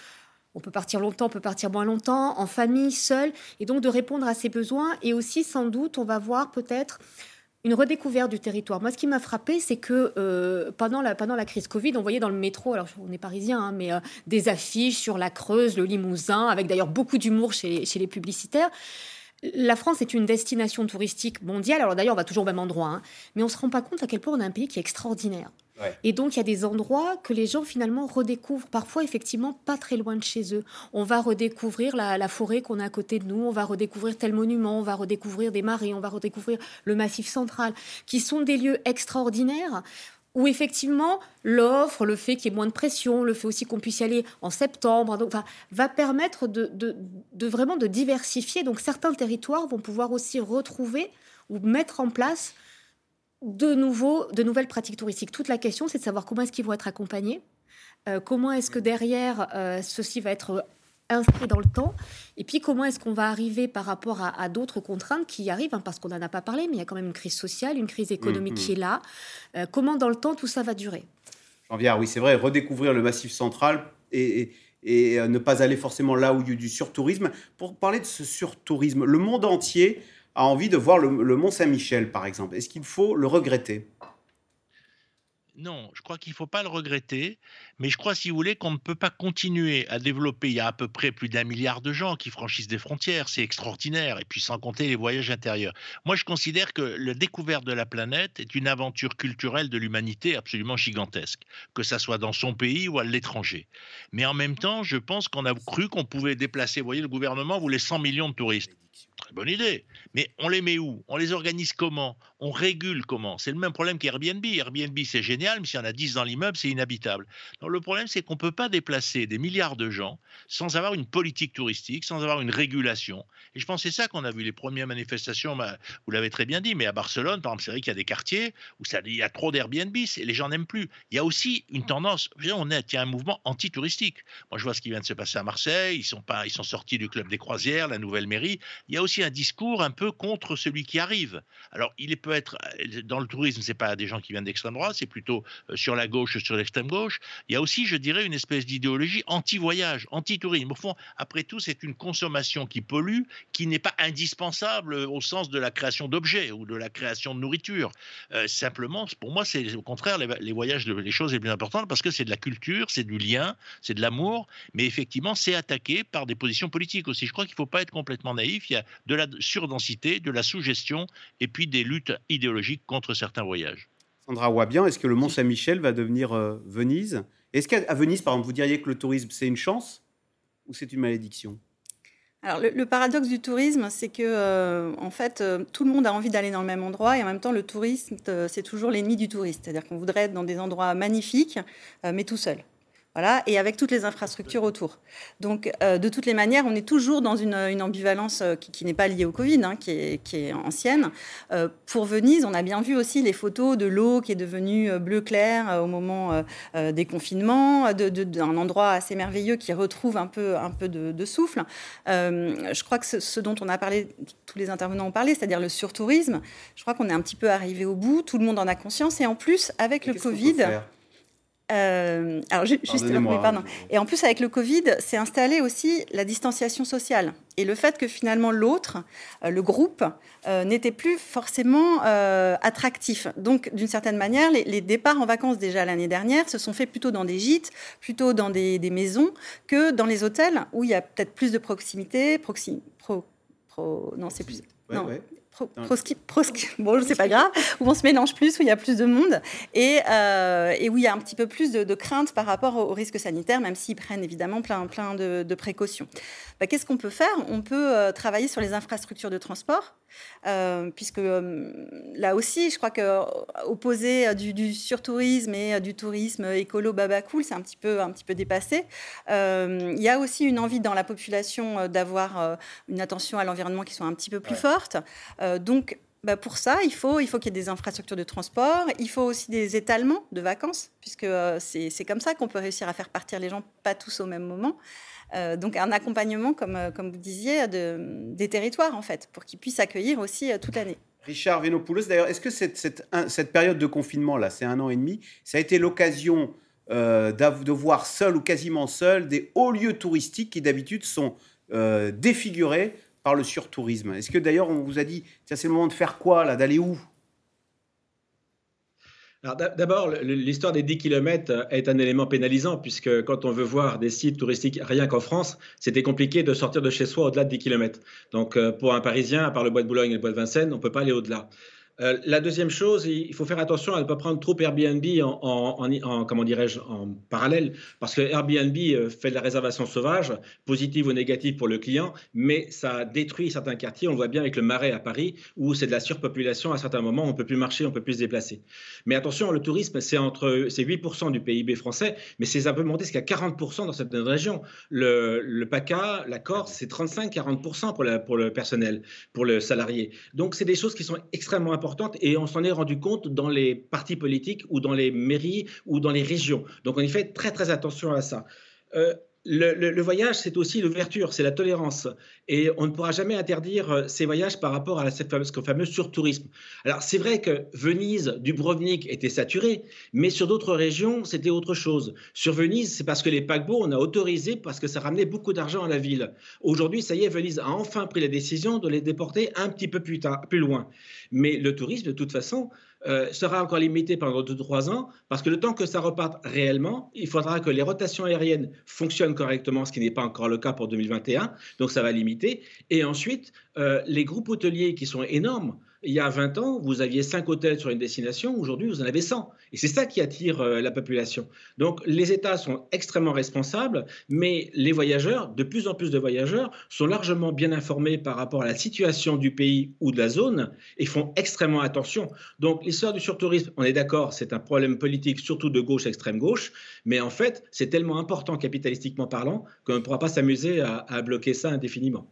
on peut partir longtemps, on peut partir moins longtemps, en famille, seul, et donc de répondre à ces besoins. Et aussi, sans doute, on va voir peut-être une redécouverte du territoire. Moi, ce qui m'a frappé, c'est que euh, pendant, la, pendant la crise Covid, on voyait dans le métro, alors on est parisien, hein, mais euh, des affiches sur la Creuse, le Limousin, avec d'ailleurs beaucoup d'humour chez, les publicitaires. la France est une destination touristique mondiale. Alors d'ailleurs, on va toujours au même endroit, hein. mais on ne se rend pas compte à quel point on a un pays qui est extraordinaire. Et donc, il y a des endroits que les gens finalement redécouvrent, parfois effectivement pas très loin de chez eux. On va redécouvrir la, forêt qu'on a à côté de nous, on va redécouvrir tel monument, on va redécouvrir des marais, on va redécouvrir le massif central, qui sont des lieux extraordinaires où effectivement l'offre, le fait qu'il y ait moins de pression, le fait aussi qu'on puisse y aller en septembre, va permettre de, de, vraiment de diversifier. Donc certains territoires vont pouvoir aussi retrouver ou mettre en place de, nouveaux, de nouvelles pratiques touristiques. Toute la question, c'est de savoir comment est-ce qu'ils vont être accompagnés, euh, comment est-ce que derrière euh, ceci va être inscrit dans le temps Et puis comment est-ce qu'on va arriver par rapport à, d'autres contraintes qui arrivent, hein, parce qu'on n'en a pas parlé, mais il y a quand même une crise sociale, une crise économique mmh, qui est là. Euh, comment dans le temps tout ça va durer? Jean Viard, oui, c'est vrai, redécouvrir le massif central et, et, ne pas aller forcément là où il y a du surtourisme. Pour parler de ce surtourisme, le monde entier a envie de voir le, Mont Saint-Michel, par exemple. Est-ce qu'il faut le regretter? Non, je crois qu'il ne faut pas le regretter, mais je crois, si vous voulez, qu'on ne peut pas continuer à développer. Il y a à peu près plus d'un milliard de gens qui franchissent des frontières, c'est extraordinaire, et puis sans compter les voyages intérieurs. Moi, je considère que la découverte de la planète est une aventure culturelle de l'humanité absolument gigantesque, que ça soit dans son pays ou à l'étranger. Mais en même temps, je pense qu'on a cru qu'on pouvait déplacer, vous voyez, le gouvernement voulait 100 millions de touristes. Très bonne idée. Mais on les met où? On les organise comment? On régule comment? C'est le même problème qu'Airbnb. Airbnb, c'est génial, mais s'il y en a 10 dans l'immeuble, c'est inhabitable. Donc, le problème, c'est qu'on ne peut pas déplacer des milliards de gens sans avoir une politique touristique, sans avoir une régulation. Et je pense que c'est ça qu'on a vu les premières manifestations, bah, vous l'avez très bien dit, mais à Barcelone, par exemple, c'est vrai qu'il y a des quartiers où il y a trop d'Airbnb, les gens n'aiment plus. Il y a aussi une tendance, on est, il y a un mouvement anti-touristique. Moi, je vois ce qui vient de se passer à Marseille, ils sont, pas, ils sont sortis du club des croisières, la nouvelle mairie. Il y a aussi un discours un peu contre celui qui arrive. Alors, il peut être dans le tourisme, c'est pas des gens qui viennent d'extrême droite, c'est plutôt euh, sur la gauche, sur l'extrême gauche. Il y a aussi, je dirais, une espèce d'idéologie anti-voyage, anti-tourisme. Au fond, après tout, c'est une consommation qui pollue, qui n'est pas indispensable au sens de la création d'objets ou de la création de nourriture. Euh, simplement, pour moi, c'est au contraire les, voyages, les choses les plus importantes parce que c'est de la culture, c'est du lien, c'est de l'amour, mais effectivement, c'est attaqué par des positions politiques aussi. Je crois qu'il ne faut pas être complètement naïf. Il y a de la surdensité, de la sous-gestion et puis des luttes idéologiques contre certains voyages. Sandra Wabian, est-ce que le Mont Saint-Michel va devenir euh, Venise? Est-ce qu'à Venise, par exemple, vous diriez que le tourisme, c'est une chance ou c'est une malédiction? Alors, le, paradoxe du tourisme, c'est que, euh, en fait, euh, tout le monde a envie d'aller dans le même endroit et en même temps, le tourisme, c'est toujours l'ennemi du touriste. C'est-à-dire qu'on voudrait être dans des endroits magnifiques, mais tout seul et avec toutes les infrastructures autour. Donc, euh, de toutes les manières, on est toujours dans une, ambivalence euh, qui, n'est pas liée au Covid, hein, qui, est, ancienne. Euh, pour Venise, on a bien vu aussi les photos de l'eau qui est devenue bleu clair au moment des confinements, d'un endroit assez merveilleux qui retrouve un peu, un peu de, souffle. je crois que ce, dont on a parlé, tous les intervenants ont parlé, c'est-à-dire le surtourisme, je crois qu'on est un petit peu arrivé au bout, tout le monde en a conscience, et en plus, avec le Covid... Euh, alors, juste, pardon. Et en plus, avec le Covid, c'est installé aussi la distanciation sociale. Et le fait que finalement l'autre, euh, le groupe, euh, n'était plus forcément attractif. Donc, d'une certaine manière, les, départs en vacances déjà l'année dernière se sont faits plutôt dans des gîtes, plutôt dans des, maisons, que dans les hôtels où il y a peut-être plus de proximité. Proxi, pro, pro, non, c'est plus. non, bon, c'est pas grave, où on se mélange plus, où il y a plus de monde et, euh, et où il y a un petit peu plus de, crainte par rapport aux, risques sanitaires, même s'ils prennent évidemment plein, plein de, précautions. Bah, qu'est-ce qu'on peut faire? On peut euh, travailler sur les infrastructures de transport, euh, puisque là aussi, je crois que opposer du, du, surtourisme et du tourisme écolo baba cool, c'est un petit peu un petit peu dépassé. il y a aussi une envie dans la population d'avoir une attention à l'environnement qui soit un petit peu plus forte. Euh, donc, bah, pour ça, il faut il faut qu'il y ait des infrastructures de transport, il faut aussi des étalements de vacances, puisque euh, c'est comme ça qu'on peut réussir à faire partir les gens pas tous au même moment. Euh, donc un accompagnement, comme, comme vous disiez, de, des territoires, en fait, pour qu'ils puissent accueillir aussi toute l'année. Richard Venopoulos, d'ailleurs, est-ce que cette, période de confinement, là, c'est un an et demi, ça a été l'occasion de voir seul ou quasiment seul des hauts lieux touristiques qui d'habitude sont défigurés par le surtourisme? Est-ce que d'ailleurs on vous a dit, tiens, c'est le moment de faire quoi là, d'aller où? D'abord, l'histoire des 10 km est un élément pénalisant, puisque quand on veut voir des sites touristiques rien qu'en France, c'était compliqué de sortir de chez soi au-delà de 10 km. Donc, euh, pour un Parisien, à part le bois de Boulogne et le bois de Vincennes, on ne peut pas aller au-delà. Euh, la deuxième chose, il faut faire attention à ne pas prendre trop Airbnb en, comment dirais-je, en parallèle, parce que Airbnb euh, fait de la réservation sauvage, positive ou négative pour le client, mais ça détruit certains quartiers. On le voit bien avec le Marais à Paris, où c'est de la surpopulation à certains moments, on peut plus marcher, on peut plus se déplacer. Mais attention, le tourisme, c'est entre c'est 8% du PIB français, mais c'est un peu monté jusqu'à 40% dans certaines régions. Le, le PACA, la Corse, c'est 35-40% pour, pour le personnel, pour le salarié. Donc, c'est des choses qui sont extrêmement importantes et on s'en est rendu compte dans les partis politiques ou dans les mairies ou dans les régions. Donc on y fait très très attention à ça. Euh, le, voyage, c'est aussi l'ouverture, c'est la tolérance. Et on ne pourra jamais interdire euh, ces voyages par rapport à fameuse, fameux surtourisme. Alors, c'est vrai que Venise, Dubrovnik était saturé, mais sur d'autres régions, c'était autre chose. Sur Venise, c'est parce que les paquebots, on a autorisé parce que ça ramenait beaucoup d'argent à la ville. Aujourd'hui, ça y est, Venise a enfin pris la décision de les déporter un petit peu plus, tard, plus loin. Mais le tourisme, de toute façon, euh, sera encore limité pendant 2-3 ans, parce que le temps que ça reparte réellement, il faudra que les rotations aériennes fonctionnent correctement, ce qui n'est pas encore le cas pour 2021, donc ça va limiter. Et ensuite, euh, les groupes hôteliers qui sont énormes, il y a 20 ans, vous aviez 5 hôtels sur une destination, aujourd'hui, vous en avez 100. Et c'est ça qui attire euh, la population. Donc, les États sont extrêmement responsables, mais les voyageurs, de plus en plus de voyageurs, sont largement bien informés par rapport à la situation du pays ou de la zone et font extrêmement attention. Donc, l'histoire du surtourisme, on est d'accord, c'est un problème politique, surtout de gauche, extrême gauche, mais en fait, c'est tellement important capitalistiquement parlant qu'on ne pourra pas s'amuser à, bloquer ça indéfiniment.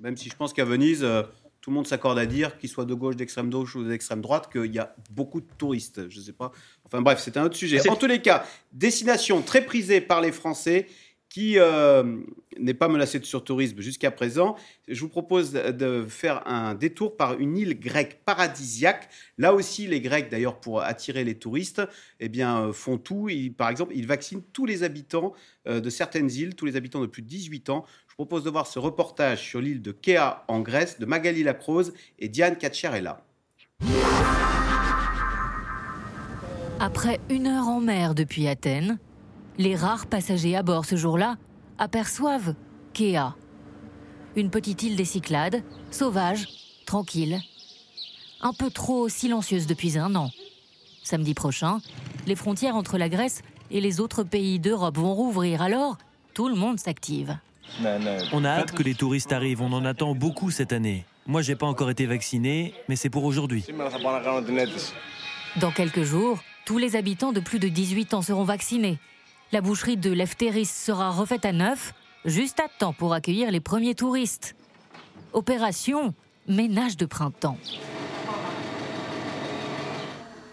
même si je pense qu'à Venise, euh, tout le monde s'accorde à dire, qu'il soit de gauche, d'extrême gauche ou d'extrême droite, qu'il y a beaucoup de touristes. Je ne sais pas. Enfin bref, c'est un autre sujet. En tous les cas, destination très prisée par les Français qui euh, n'est pas menacée de surtourisme jusqu'à présent. Je vous propose de faire un détour par une île grecque paradisiaque. Là aussi, les Grecs, d'ailleurs, pour attirer les touristes, eh bien, euh, font tout. par exemple, ils vaccinent tous les habitants euh, de certaines îles, tous les habitants de plus de 18 ans, propose de voir ce reportage sur l'île de Kea en Grèce de Magali Lacrose et Diane Cacciarella. Après une heure en mer depuis Athènes, les rares passagers à bord ce jour-là aperçoivent Kea, une petite île des Cyclades, sauvage, tranquille, un peu trop silencieuse depuis un an. Samedi prochain, les frontières entre la Grèce et les autres pays d'Europe vont rouvrir, alors tout le monde s'active. On a hâte que les touristes arrivent, on en attend beaucoup cette année. Moi, j'ai pas encore été vacciné, mais c'est pour aujourd'hui. Dans quelques jours, tous les habitants de plus de 18 ans seront vaccinés. La boucherie de Lefteris sera refaite à neuf, juste à temps pour accueillir les premiers touristes. Opération ménage de printemps.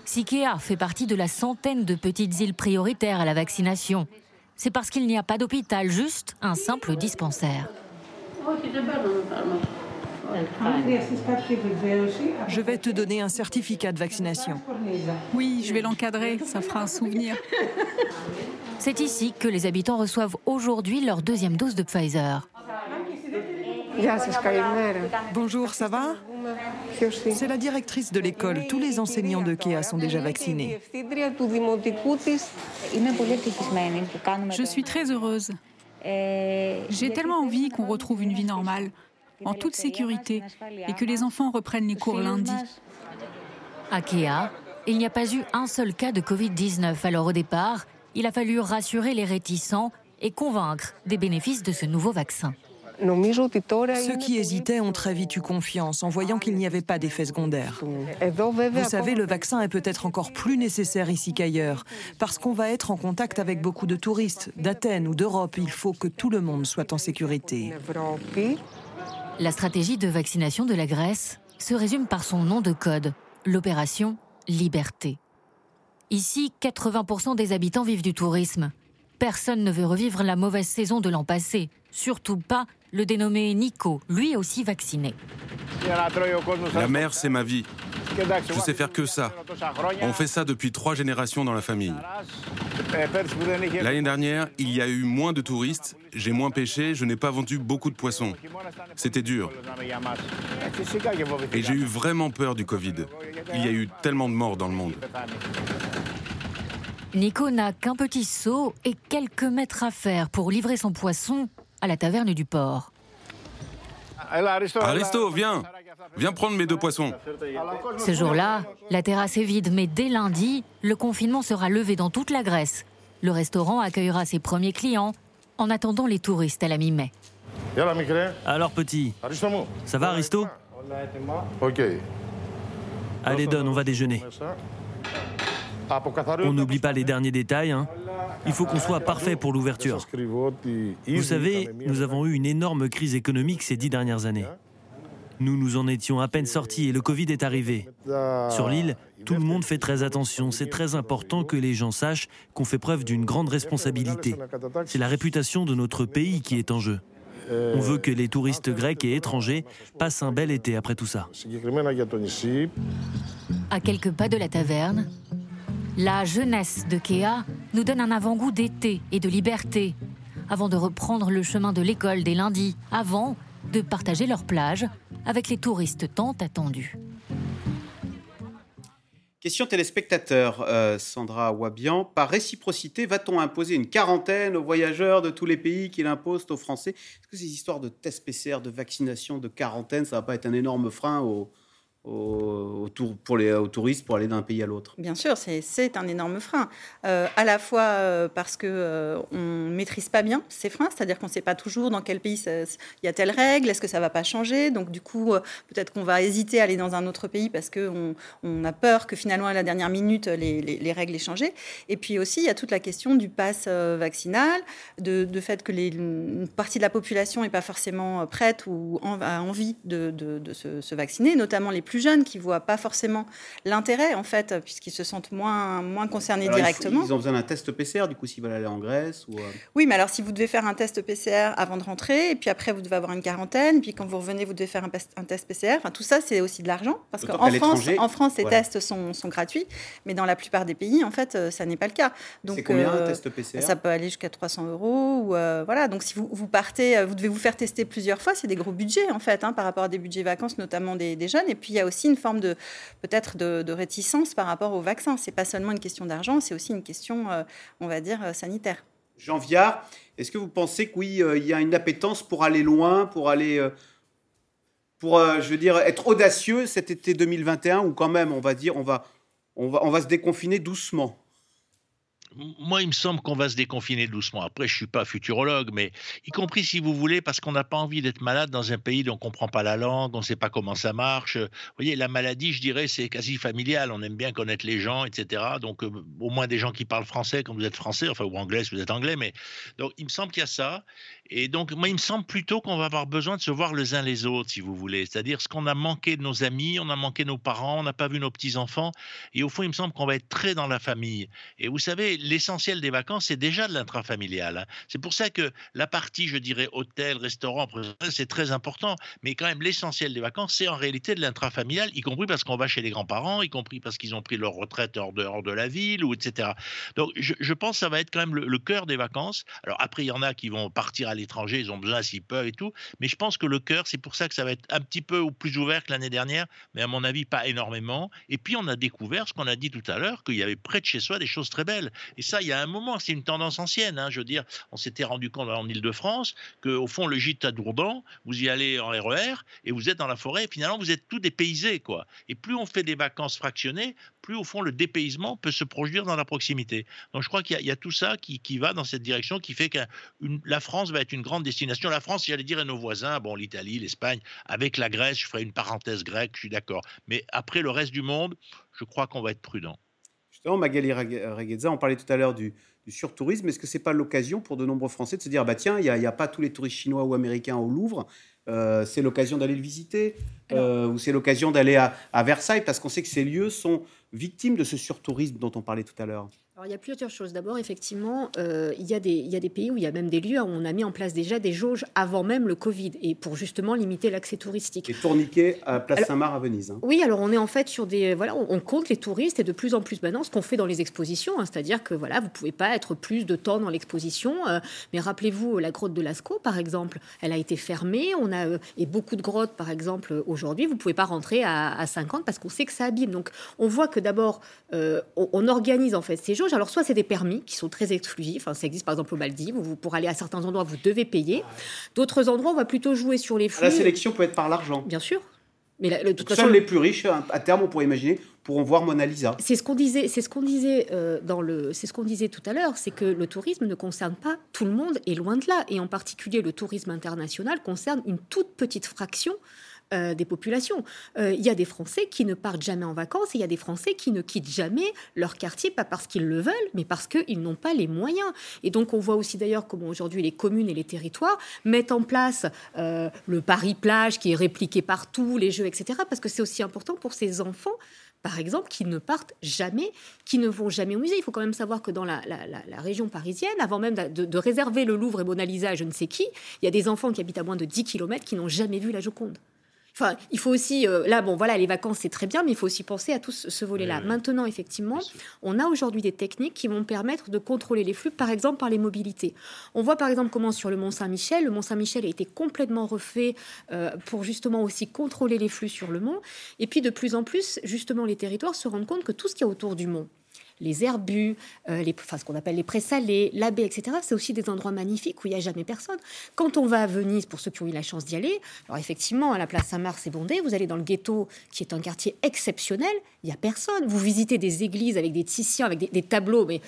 Sikea fait partie de la centaine de petites îles prioritaires à la vaccination c'est parce qu'il n'y a pas d'hôpital, juste un simple dispensaire. Je vais te donner un certificat de vaccination. Oui, je vais l'encadrer, ça fera un souvenir. C'est ici que les habitants reçoivent aujourd'hui leur deuxième dose de Pfizer. Bonjour, ça va? C'est la directrice de l'école. Tous les enseignants de KEA sont déjà vaccinés. Je suis très heureuse. J'ai tellement envie qu'on retrouve une vie normale, en toute sécurité, et que les enfants reprennent les cours lundi. À KEA, il n'y a pas eu un seul cas de Covid-19. Alors au départ, il a fallu rassurer les réticents et convaincre des bénéfices de ce nouveau vaccin. Ceux qui hésitaient ont très vite eu confiance en voyant qu'il n'y avait pas d'effet secondaire. Vous savez, le vaccin est peut-être encore plus nécessaire ici qu'ailleurs, parce qu'on va être en contact avec beaucoup de touristes d'Athènes ou d'Europe. Il faut que tout le monde soit en sécurité. La stratégie de vaccination de la Grèce se résume par son nom de code, l'opération Liberté. Ici, 80% des habitants vivent du tourisme. Personne ne veut revivre la mauvaise saison de l'an passé, surtout pas le dénommé Nico, lui aussi vacciné. La mer, c'est ma vie. Je sais faire que ça. On fait ça depuis trois générations dans la famille. L'année dernière, il y a eu moins de touristes, j'ai moins pêché, je n'ai pas vendu beaucoup de poissons. C'était dur. Et j'ai eu vraiment peur du Covid. Il y a eu tellement de morts dans le monde. Nico n'a qu'un petit seau et quelques mètres à faire pour livrer son poisson à la taverne du port. Aristo, viens Viens prendre mes deux poissons. Ce jour-là, la terrasse est vide, mais dès lundi, le confinement sera levé dans toute la Grèce. Le restaurant accueillera ses premiers clients en attendant les touristes à la mi-mai. Alors petit, ça va Aristo Ok. Allez donne, on va déjeuner. On n'oublie pas les derniers détails. Hein. Il faut qu'on soit parfait pour l'ouverture. Vous savez, nous avons eu une énorme crise économique ces dix dernières années. Nous nous en étions à peine sortis et le Covid est arrivé. Sur l'île, tout le monde fait très attention. C'est très important que les gens sachent qu'on fait preuve d'une grande responsabilité. C'est la réputation de notre pays qui est en jeu. On veut que les touristes grecs et étrangers passent un bel été après tout ça. À quelques pas de la taverne, la jeunesse de Kea nous donne un avant-goût d'été et de liberté, avant de reprendre le chemin de l'école dès lundi, avant de partager leur plage avec les touristes tant attendus. Question téléspectateur, euh, Sandra Wabian. Par réciprocité, va-t-on imposer une quarantaine aux voyageurs de tous les pays qu'il impose aux Français? Est-ce que ces histoires de tests PCR, de vaccination, de quarantaine, ça va pas être un énorme frein aux, aux, pour les, aux touristes pour aller d'un pays à l'autre Bien sûr, c'est un énorme frein. Euh, à la fois euh, parce qu'on euh, ne maîtrise pas bien ces freins, c'est-à-dire qu'on sait pas toujours dans quel pays il y a telle règle, est-ce que ça va pas changer? Donc du coup, peut-être qu'on va hésiter à aller dans un autre pays parce qu'on on a peur que finalement à la dernière minute, les, les, règles aient changé. Et puis aussi, il y a toute la question du pass vaccinal, de, de, fait que les, une partie de la population n'est pas forcément prête ou a envie de, de, de se, se, vacciner, notamment les plus plus jeunes qui voient pas forcément l'intérêt, en fait, puisqu'ils se sentent moins, moins concernés directement. ils ont besoin d'un test PCR, du coup, s'ils veulent aller en Grèce ou, euh, Oui, mais alors si vous devez faire un test PCR avant de rentrer, et puis après, vous devez avoir une quarantaine, puis quand vous revenez, vous devez faire un, test PCR. Enfin, tout ça, c'est aussi de l'argent, parce qu'en France, en France, ces tests sont, sont, gratuits, mais dans la plupart des pays, en fait, euh, ça n'est pas le cas. Donc, c'est combien un euh, test PCR Ça peut aller jusqu'à 300 euros. Ou, voilà. Donc, si vous, vous, partez, vous devez vous faire tester plusieurs fois, c'est des gros budgets, en fait, hein, par rapport à des budgets vacances, notamment des, des jeunes. Et puis, il y aussi une forme de peut-être de, réticence par rapport au vaccin. C'est pas seulement une question d'argent, c'est aussi une question, euh, on va dire, euh, sanitaire. Jean Viard, est-ce que vous pensez que oui, euh, il y a une appétence pour aller loin, pour aller, pour, je veux dire, être audacieux cet été 2021, ou quand même, on va dire, on va, on va, on va se déconfiner doucement? Moi, il me semble qu'on va se déconfiner doucement. Après, je suis pas futurologue, mais y compris si vous voulez, parce qu'on n'a pas envie d'être malade dans un pays dont on comprend pas la langue, on ne sait pas comment ça marche. Vous voyez, la maladie, je dirais, c'est quasi familial. On aime bien connaître les gens, etc. Donc, euh, au moins des gens qui parlent français quand vous êtes français, enfin, ou anglais si vous êtes anglais. Mais donc, il me semble qu'il y a ça. Et donc, moi, il me semble plutôt qu'on va avoir besoin de se voir les uns les autres, si vous voulez. C'est-à-dire, ce qu'on a manqué de nos amis, on a manqué nos parents, on n'a pas vu nos petits-enfants. Et au fond, il me semble qu'on va être très dans la famille. Et vous savez, l'essentiel des vacances, c'est déjà de l'intrafamilial. Hein. C'est pour ça que la partie, je dirais, hôtel, restaurant, c'est très important. Mais quand même, l'essentiel des vacances, c'est en réalité de l'intrafamilial, y compris parce qu'on va chez les grands-parents, y compris parce qu'ils ont pris leur retraite hors de, de la ville, ou etc. Donc, je, pense que ça va être quand même le, le cœur des vacances. Alors, après, il y en a qui vont partir à l'étranger, ils ont besoin s'ils peuvent et tout. Mais je pense que le cœur, c'est pour ça que ça va être un petit peu plus ouvert que l'année dernière, mais à mon avis, pas énormément. Et puis, on a découvert ce qu'on a dit tout à l'heure, qu'il y avait près de chez soi des choses très belles. Et ça, il y a un moment, c'est une tendance ancienne. Hein, je veux dire, on s'était rendu compte en Ile-de-France qu'au fond, le gîte à Dourdan, vous y allez en RER et vous êtes dans la forêt. Finalement, vous êtes tout dépaysé, quoi. Et plus on fait des vacances fractionnées, plus au fond le dépaysement peut se produire dans la proximité. Donc je crois qu'il y, a tout ça qui, va dans cette direction, qui fait que la France va être une grande destination. La France, j'allais dire, et nos voisins, bon, l'Italie, l'Espagne, avec la Grèce, je ferai une parenthèse grecque, je suis d'accord. Mais après le reste du monde, je crois qu'on va être prudent. Justement, Magali Regueza, on parlait tout à l'heure du, surtourisme. Est-ce que c'est pas l'occasion pour de nombreux Français de se dire, bah tiens, il n'y a, pas tous les touristes chinois ou américains au Louvre, euh, c'est l'occasion d'aller le visiter, euh, ou c'est l'occasion d'aller à, Versailles, parce qu'on sait que ces lieux sont victimes de ce surtourisme dont on parlait tout à l'heure alors, il y a plusieurs choses. D'abord, effectivement, euh, il, y a des, il y a des pays où il y a même des lieux où on a mis en place déjà des jauges avant même le Covid et pour justement limiter l'accès touristique. Et tourniquet à Place Saint-Marc à Venise. Hein. Oui, alors on est en fait sur des. Voilà, on, compte les touristes et de plus en plus maintenant ce qu'on fait dans les expositions, hein, c'est-à-dire que voilà, vous pouvez pas être plus de temps dans l'exposition. Euh, mais rappelez-vous, la grotte de Lascaux, par exemple, elle a été fermée. On a, euh, et beaucoup de grottes, par exemple, aujourd'hui, vous pouvez pas rentrer à, à 50 parce qu'on sait que ça abîme. Donc on voit que d'abord, on, on, organise en fait ces jauges jauges, alors soit c'est des permis qui sont très exclusifs, ça existe par exemple aux Maldives, où vous, pour aller à certains endroits, vous devez payer. D'autres endroits, on va plutôt jouer sur les flux. La sélection peut être par l'argent. Bien sûr. Mais de toute façon, les plus riches, à terme, on pourrait imaginer, pourront voir Mona Lisa. C'est ce qu'on disait, c'est ce qu'on disait euh, dans le, c'est ce qu'on disait tout à l'heure, c'est que le tourisme ne concerne pas tout le monde et loin de là, et en particulier le tourisme international concerne une toute petite fraction euh, des populations. Euh, il y a des Français qui ne partent jamais en vacances et il y a des Français qui ne quittent jamais leur quartier, pas parce qu'ils le veulent, mais parce qu'ils n'ont pas les moyens. Et donc on voit aussi d'ailleurs comment aujourd'hui les communes et les territoires mettent en place euh, le Paris-Plage qui est répliqué partout, les jeux, etc. Parce que c'est aussi important pour ces enfants par exemple, qui ne partent jamais, qui ne vont jamais au musée. Il faut quand même savoir que dans la, région parisienne, avant même de, de, réserver le Louvre et Mona Lisa à je ne sais qui, il y a des enfants qui habitent à moins de 10 km qui n'ont jamais vu la Joconde. Enfin, il faut aussi, euh, là, bon, voilà, les vacances, c'est très bien, mais il faut aussi penser à tout ce, volet-là. Maintenant, effectivement, on a aujourd'hui des techniques qui vont permettre de contrôler les flux, par exemple par les mobilités. On voit par exemple comment sur le Mont Saint-Michel, le Mont Saint-Michel a été complètement refait euh, pour justement aussi contrôler les flux sur le mont. Et puis de plus en plus, justement, les territoires se rendent compte que tout ce qui est autour du mont, les herbus, euh, les, enfin, ce qu'on appelle les présalés, la baie, etc. C'est aussi des endroits magnifiques où il n'y a jamais personne. Quand on va à Venise, pour ceux qui ont eu la chance d'y aller, alors effectivement, à la place Saint-Marc, c'est bondé. Vous allez dans le ghetto, qui est un quartier exceptionnel, il n'y a personne. Vous visitez des églises avec des Titians, avec des, des tableaux, mais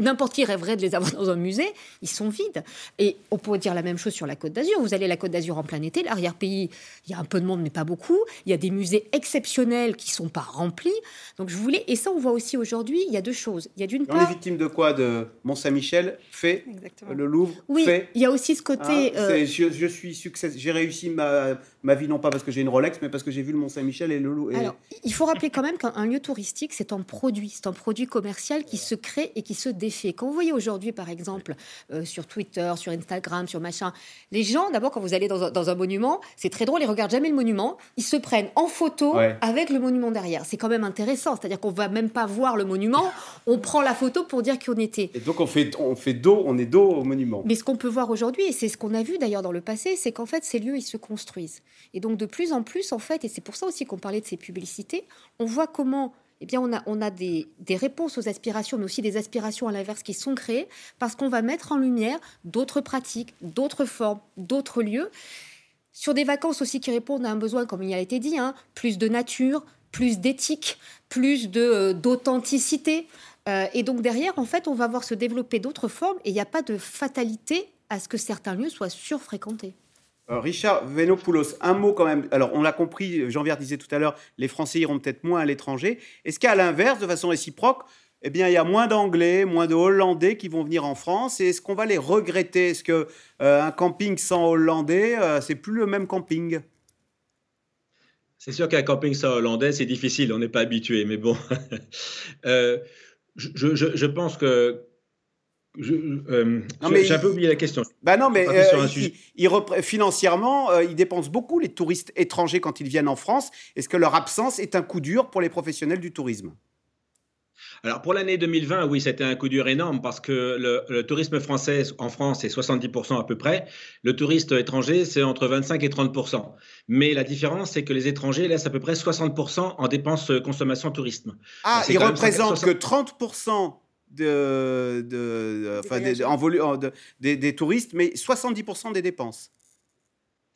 n'importe qui rêverait de les avoir dans un musée, ils sont vides. Et on pourrait dire la même chose sur la Côte d'Azur. Vous allez à la Côte d'Azur en plein été, l'arrière-pays, il y a un peu de monde, mais pas beaucoup. Il y a des musées exceptionnels qui sont pas remplis. Donc je voulais, et ça on voit aussi aujourd'hui, il y a deux choses. Il y a d'une part. On est victime de quoi? De Mont Saint-Michel fait, le Louvre oui, fait. Il y a aussi ce côté. Hein, euh, je, suis succès, j'ai réussi ma, ma vie non pas parce que j'ai une Rolex, mais parce que j'ai vu le Mont Saint-Michel et le Louvre. Alors il faut rappeler quand même qu'un lieu touristique c'est un produit, c'est un produit commercial qui se crée et qui se Quand vous voyez aujourd'hui, par exemple, euh, sur Twitter, sur Instagram, sur machin, les gens, d'abord, quand vous allez dans un, monument, c'est très drôle, ils regardent jamais le monument, ils se prennent en photo avec le monument derrière. C'est quand même intéressant, c'est-à-dire qu'on va même pas voir le monument, on prend la photo pour dire qu'on était. Et donc on fait, on fait dos, on est dos au monument. Mais ce qu'on peut voir aujourd'hui, et c'est ce qu'on a vu d'ailleurs dans le passé, c'est qu'en fait, ces lieux, ils se construisent. Et donc de plus en plus, en fait, et c'est pour ça aussi qu'on parlait de ces publicités, on voit comment eh bien, on a, on a des, réponses aux aspirations, mais aussi des aspirations à l'inverse qui sont créées parce qu'on va mettre en lumière d'autres pratiques, d'autres formes, d'autres lieux, sur des vacances aussi qui répondent à un besoin, comme il a été dit, hein, plus de nature, plus d'éthique, plus euh, d'authenticité. Euh, et donc derrière, en fait, on va voir se développer d'autres formes et il n'y a pas de fatalité à ce que certains lieux soient surfréquentés. Euh, Richard Venopoulos, un mot quand même. Alors, on l'a compris, Jean-Pierre disait tout à l'heure, les Français iront peut-être moins à l'étranger. Est-ce qu'à l'inverse, de façon réciproque, eh bien, il y a moins d'Anglais, moins de Hollandais qui vont venir en France. Et est-ce qu'on va les regretter? Est-ce qu'un euh, camping sans Hollandais, euh, c'est plus le même camping? C'est sûr qu'un camping sans Hollandais, c'est difficile. On n'est pas habitué. Mais bon, je, pense que euh, j'ai un peu oublié la question. Bah non, mais euh, il, financièrement, euh, ils dépensent beaucoup les touristes étrangers quand ils viennent en France. Est-ce que leur absence est un coup dur pour les professionnels du tourisme? Alors pour l'année 2020, oui, c'était un coup dur énorme parce que le, tourisme français en France, c'est 70% à peu près. Le touriste étranger, c'est entre 25 et 30%. Mais la différence, c'est que les étrangers laissent à peu près 60% en dépenses consommation tourisme. Ah, ils représentent que 30% de, de, des, en des, des touristes, mais 70% des dépenses.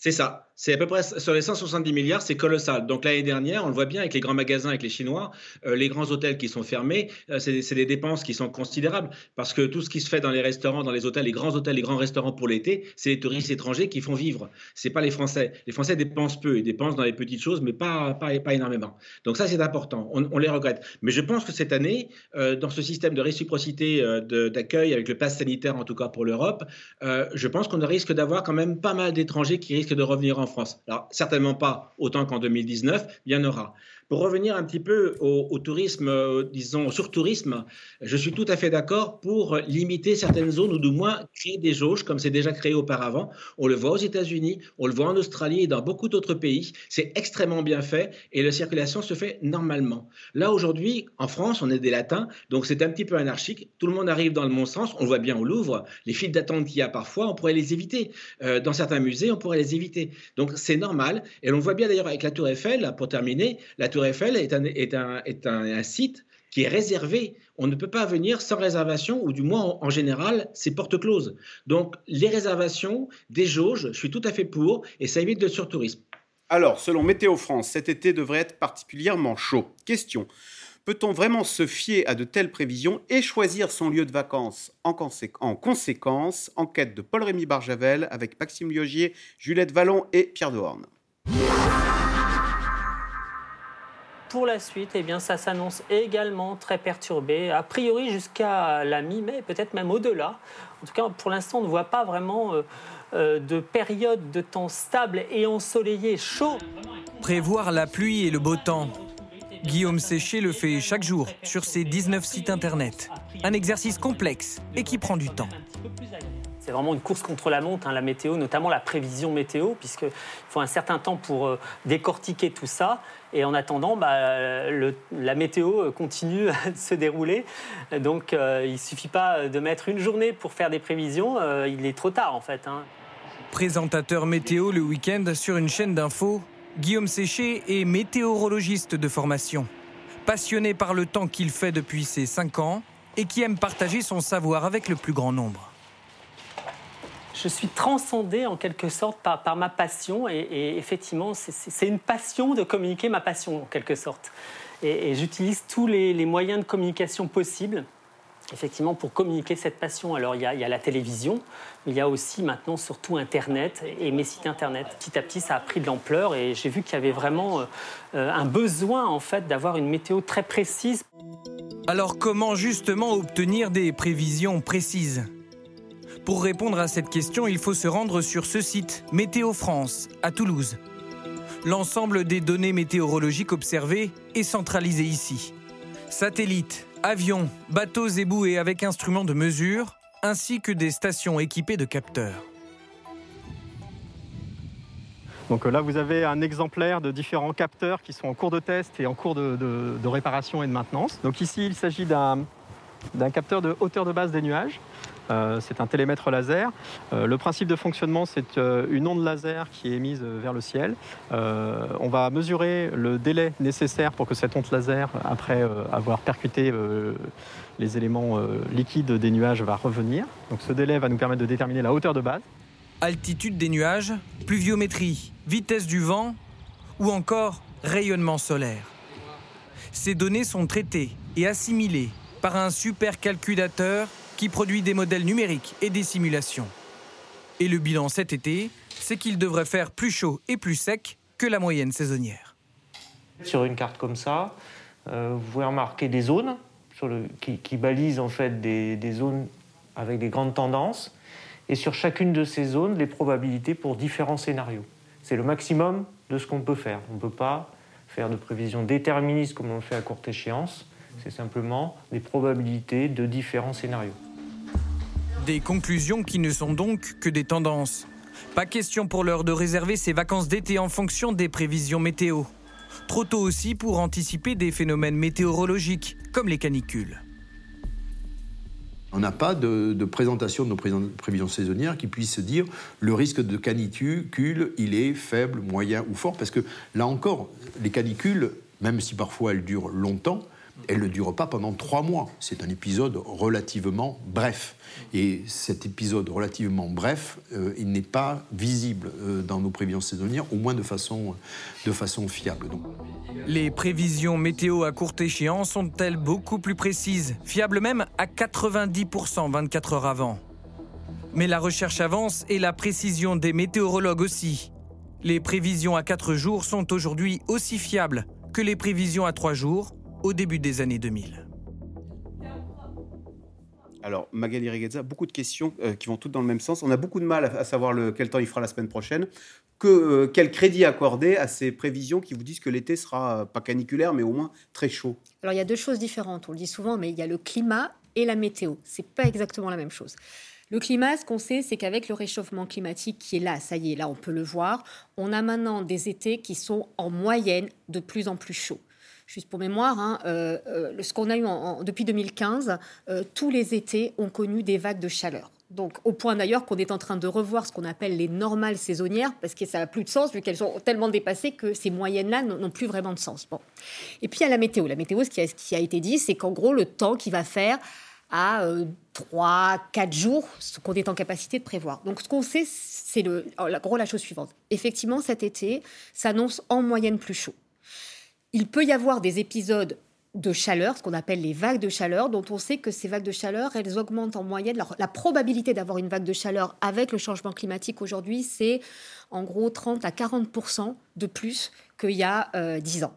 C'est ça. C'est à peu près sur les 170 milliards, c'est colossal. Donc l'année dernière, on le voit bien avec les grands magasins, avec les Chinois, euh, les grands hôtels qui sont fermés, euh, c'est des dépenses qui sont considérables parce que tout ce qui se fait dans les restaurants, dans les hôtels, les grands hôtels, les grands restaurants pour l'été, c'est les touristes étrangers qui font vivre. C'est pas les Français. Les Français dépensent peu, ils dépensent dans les petites choses, mais pas pas, énormément. Donc ça c'est important. On, les regrette. Mais je pense que cette année, euh, dans ce système de réciprocité d'accueil avec le pass sanitaire en tout cas pour l'Europe, je pense qu'on risque d'avoir quand même pas mal d'étrangers qui risquent de revenir en France. Alors, certainement pas autant qu'en 2019, il y en aura. Pour revenir un petit peu au, tourisme, euh, disons, sur tourisme, je suis tout à fait d'accord pour limiter certaines zones ou du moins créer des jauges comme c'est déjà créé auparavant. On le voit aux États-Unis, on le voit en Australie et dans beaucoup d'autres pays. C'est extrêmement bien fait et la circulation se fait normalement. Là, aujourd'hui, en France, on est des latins, donc c'est un petit peu anarchique. Tout le monde arrive dans le bon sens. On le voit bien au Louvre. Les files d'attente qu'il y a parfois, on pourrait les éviter. Euh, dans certains musées, on pourrait les éviter. Donc c'est normal. Et on voit bien d'ailleurs avec la Tour Eiffel, pour terminer. La Tour Eiffel est un, site qui est réservé. On ne peut pas venir sans réservation, ou du moins en, général, c'est porte close. Donc les réservations, des jauges, je suis tout à fait pour, et ça évite le surtourisme. Alors, selon Météo France, cet été devrait être particulièrement chaud. Question. Peut-on vraiment se fier à de telles prévisions et choisir son lieu de vacances? En, conséquence Enquête de Paul-Rémy Barjavel avec Maxime Liogier, Juliette Vallon et Pierre Dehorne. Pour la suite, eh ça s'annonce également très perturbé, a priori jusqu'à la mi-mai, peut-être même au-delà. En tout cas, pour l'instant, on ne voit pas vraiment euh, euh, de période de temps stable et ensoleillé, chaud. Prévoir la pluie et le beau temps. Guillaume Séché le fait chaque jour sur ses 19 sites internet. Un exercice complexe et qui prend du temps. C'est vraiment une course contre la montre, hein, la météo, notamment la prévision météo, puisqu'il faut un certain temps pour euh, décortiquer tout ça. Et en attendant, bah, la météo continue à se dérouler. Donc euh, il ne suffit pas de mettre une journée pour faire des prévisions, euh, il est trop tard en fait. Hein. Présentateur météo le week-end sur une chaîne d'infos, Guillaume Séché est météorologiste de formation. Passionné par le temps qu'il fait depuis ses 5 ans et qui aime partager son savoir avec le plus grand nombre. Je suis transcendé en quelque sorte par, ma passion et, effectivement c'est une passion de communiquer ma passion en quelque sorte. Et, j'utilise tous les moyens de communication possibles effectivement pour communiquer cette passion. Alors il y, a, la télévision, mais il y a aussi maintenant surtout Internet et mes sites Internet. Petit à petit, ça a pris de l'ampleur et j'ai vu qu'il y avait vraiment euh, euh, un besoin en fait d'avoir une météo très précise. Alors comment justement obtenir des prévisions précises? Pour répondre à cette question, il faut se rendre sur ce site Météo France à Toulouse. L'ensemble des données météorologiques observées est centralisé ici. Satellites, avions, bateaux et bouées avec instruments de mesure, ainsi que des stations équipées de capteurs. Donc euh, là, vous avez un exemplaire de différents capteurs qui sont en cours de test et en cours de, réparation et de maintenance. Donc ici, il s'agit d'un capteur de hauteur de base des nuages. Euh, c'est un télémètre laser. Euh, le principe de fonctionnement, c'est euh, une onde laser qui est émise vers le ciel. on va mesurer le délai nécessaire pour que cette onde laser, après avoir percuté les éléments liquides des nuages, va revenir. Donc ce délai va nous permettre de déterminer la hauteur de base. Altitude des nuages, pluviométrie, vitesse du vent ou encore rayonnement solaire. Ces données sont traitées et assimilées par un supercalculateur qui produit des modèles numériques et des simulations. Et le bilan cet été, c'est qu'il devrait faire plus chaud et plus sec que la moyenne saisonnière. Sur une carte comme ça, euh, vous pouvez remarquer des zones qui, balisent en fait des, zones avec des grandes tendances, et sur chacune de ces zones, les probabilités pour différents scénarios. C'est le maximum de ce qu'on peut faire. On ne peut pas faire de prévisions déterministes comme on le fait à courte échéance. C'est simplement des probabilités de différents scénarios. Des conclusions qui ne sont donc que des tendances. Pas question pour l'heure de réserver ses vacances d'été en fonction des prévisions météo. Trop tôt aussi pour anticiper des phénomènes météorologiques comme les canicules. On n'a pas de, présentation de nos prévisions saisonnières qui puisse dire le risque de canicule, il est faible, moyen ou fort, parce que là encore, les canicules, même si parfois elles durent longtemps, elle ne dure pas pendant trois mois. C'est un épisode relativement bref. Et cet épisode relativement bref, euh, il n'est pas visible euh, dans nos prévisions saisonnières, au moins de façon, fiable. Les prévisions météo à courte échéance sont-elles beaucoup plus précises, fiables même à 90% 24 heures avant Mais la recherche avance et la précision des météorologues aussi. Les prévisions à 4 jours sont aujourd'hui aussi fiables que les prévisions à 3 jours au début des années 2000. Alors, Magali Reguezza, beaucoup de questions euh, qui vont toutes dans le même sens. On a beaucoup de mal à, savoir le, quel temps il fera la semaine prochaine. Que, euh, quel crédit accorder à ces prévisions qui vous disent que l'été sera euh, pas caniculaire, mais au moins très chaud? Alors, il y a deux choses différentes. On le dit souvent, mais il y a le climat et la météo. C'est pas exactement la même chose. Le climat, ce qu'on sait, c'est qu'avec le réchauffement climatique qui est là, ça y est, là on peut le voir, on a maintenant des étés qui sont en moyenne de plus en plus chauds juste pour mémoire, hein, euh, euh, ce qu'on a eu depuis 2015, euh, tous les étés ont connu des vagues de chaleur. Donc, au point d'ailleurs qu'on est en train de revoir ce qu'on appelle les normales saisonnières, parce que ça n'a plus de sens, vu qu'elles sont tellement dépassées que ces moyennes-là n'ont plus vraiment de sens. Bon. Et puis, il y a la météo. La météo, ce qui a, qui été dit, c'est qu'en gros, le temps qu'il va faire à 3, euh, 4 jours, ce qu'on est en capacité de prévoir. Donc, ce qu'on sait, c'est le, oh, gros, la chose suivante. Effectivement, cet été s'annonce en moyenne plus chaud. Il peut y avoir des épisodes de chaleur, ce qu'on appelle les vagues de chaleur, dont on sait que ces vagues de chaleur, elles augmentent en moyenne. la probabilité d'avoir une vague de chaleur avec le changement climatique aujourd'hui, c'est en gros 30 à 40 de plus qu'il y a 10 euh, ans.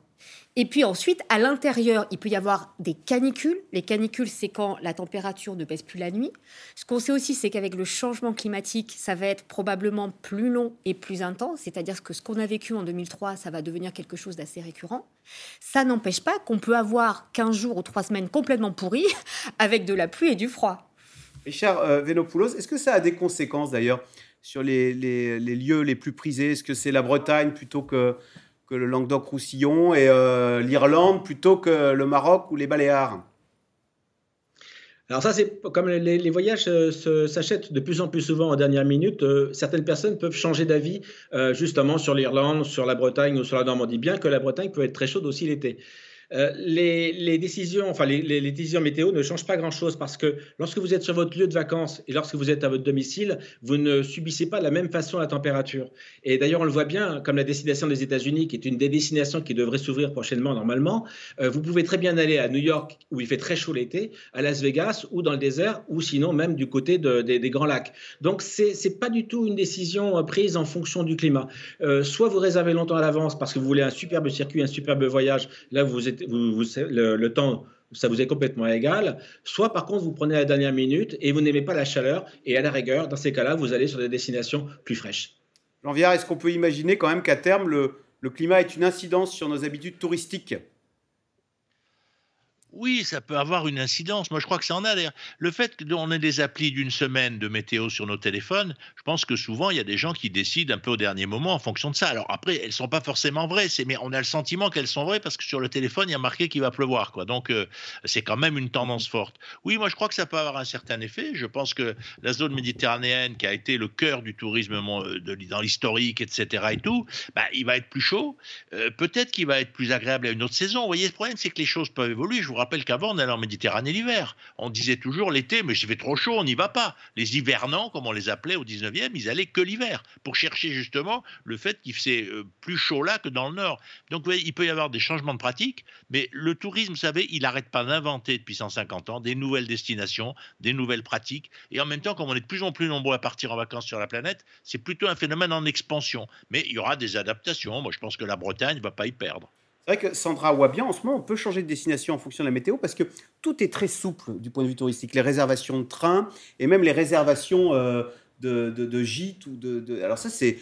Et puis ensuite, à l'intérieur, il peut y avoir des canicules. Les canicules, c'est quand la température ne baisse plus la nuit. Ce qu'on sait aussi, c'est qu'avec le changement climatique, ça va être probablement plus long et plus intense. C'est-à-dire que ce qu'on a vécu en 2003, ça va devenir quelque chose d'assez récurrent. Ça n'empêche pas qu'on peut avoir 15 jours ou 3 semaines complètement pourries avec de la pluie et du froid. Richard euh, Venopoulos, est-ce que ça a des conséquences d'ailleurs sur les lieux les plus prisés? Est-ce que c'est la Bretagne plutôt que que le Languedoc-Roussillon et euh, l'Irlande plutôt que le Maroc ou les Baléares alors ça, c'est comme les, voyages euh, s'achètent de plus en plus souvent en dernière minute, euh, certaines personnes peuvent changer d'avis justement sur l'Irlande, sur la Bretagne ou sur la Normandie, bien que la Bretagne peut être très chaude aussi l'été. Euh, les, décisions, enfin les, décisions météo ne changent pas grand-chose parce que lorsque vous êtes sur votre lieu de vacances et lorsque vous êtes à votre domicile, vous ne subissez pas de la même façon la température. Et d'ailleurs, on le voit bien, comme la destination des États-Unis, qui est une des destinations qui devrait s'ouvrir prochainement normalement, euh, vous pouvez très bien aller à New York où il fait très chaud l'été, à Las Vegas ou dans le désert, ou sinon même du côté des, Grands Lacs. Donc c'est n'est pas du tout une décision euh, prise en fonction du climat. soit vous réservez longtemps à l'avance parce que vous voulez un superbe circuit, un superbe voyage, là vous êtes le, temps, ça vous est complètement égal. Soit par contre, vous prenez la dernière minute et vous n'aimez pas la chaleur. Et à la rigueur, dans ces cas-là, vous allez sur des destinations plus fraîches. Jean Viard, est-ce qu'on peut imaginer quand même qu'à terme, le climat ait une incidence sur nos habitudes touristiques? Oui, ça peut avoir une incidence. Moi, je crois que ça en a. Le fait qu'on ait des applis d'une semaine de météo sur nos téléphones, je pense que souvent, il y a des gens qui décident un peu au dernier moment en fonction de ça. Alors après, elles ne sont pas forcément vraies, mais on a le sentiment qu'elles sont vraies parce que sur le téléphone, il y a marqué qu'il va pleuvoir. Quoi. Donc, euh, c'est quand même une tendance forte. Oui, moi, je crois que ça peut avoir un certain effet. Je pense que la zone méditerranéenne, qui a été le cœur du tourisme euh, dans l'historique, etc., et tout, bah, il va être plus chaud. Euh, peut-être qu'il va être plus agréable à une autre saison. Vous voyez, le problème, c'est que les choses peuvent évoluer. Je vous qu'avant, on allait en Méditerranée l'hiver. On disait toujours l'été, mais il fait trop chaud, on n'y va pas. Les hivernants, comme on les appelait au 19e, ils allaient que l'hiver, pour chercher justement le fait qu'il faisait euh, plus chaud là que dans le nord. Donc il peut y avoir des changements de pratique, mais le tourisme, vous savez, il n'arrête pas d'inventer depuis 150 ans des nouvelles destinations, des nouvelles pratiques. Et en même temps, comme on est de plus en plus nombreux à partir en vacances sur la planète, c'est plutôt un phénomène en expansion. Mais il y aura des adaptations. Moi, je pense que la Bretagne ne va pas y perdre. C'est vrai que Sandra bien en ce moment, on peut changer de destination en fonction de la météo parce que tout est très souple du point de vue touristique. Les réservations de train et même les réservations euh, de, gîtes ou de, alors ça c'est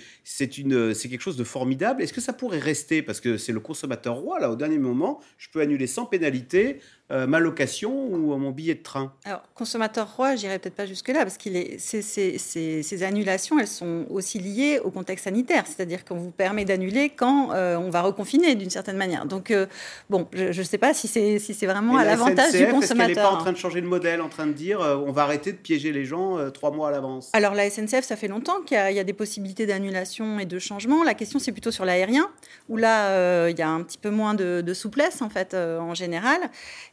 quelque chose de formidable. Est-ce que ça pourrait rester? Parce que c'est le consommateur roi là au dernier moment, je peux annuler sans pénalité euh, ma location ou mon billet de train Alors, consommateur roi, j'irai peut-être pas jusque-là, parce que ces, annulations, elles sont aussi liées au contexte sanitaire, c'est-à-dire qu'on vous permet d'annuler quand euh, on va reconfiner d'une certaine manière. Donc, euh, bon, je ne sais pas si c'est si vraiment à l'avantage du consommateur. Est-ce qu'elle n'est pas en train de changer le modèle, en train de dire on va arrêter de piéger les gens trois mois à l'avance? Alors, la SNCF, ça fait longtemps qu'il y, a des possibilités d'annulation et de changement. La question, c'est plutôt sur l'aérien, où là, il y a un petit peu moins de, de souplesse, en fait, en général.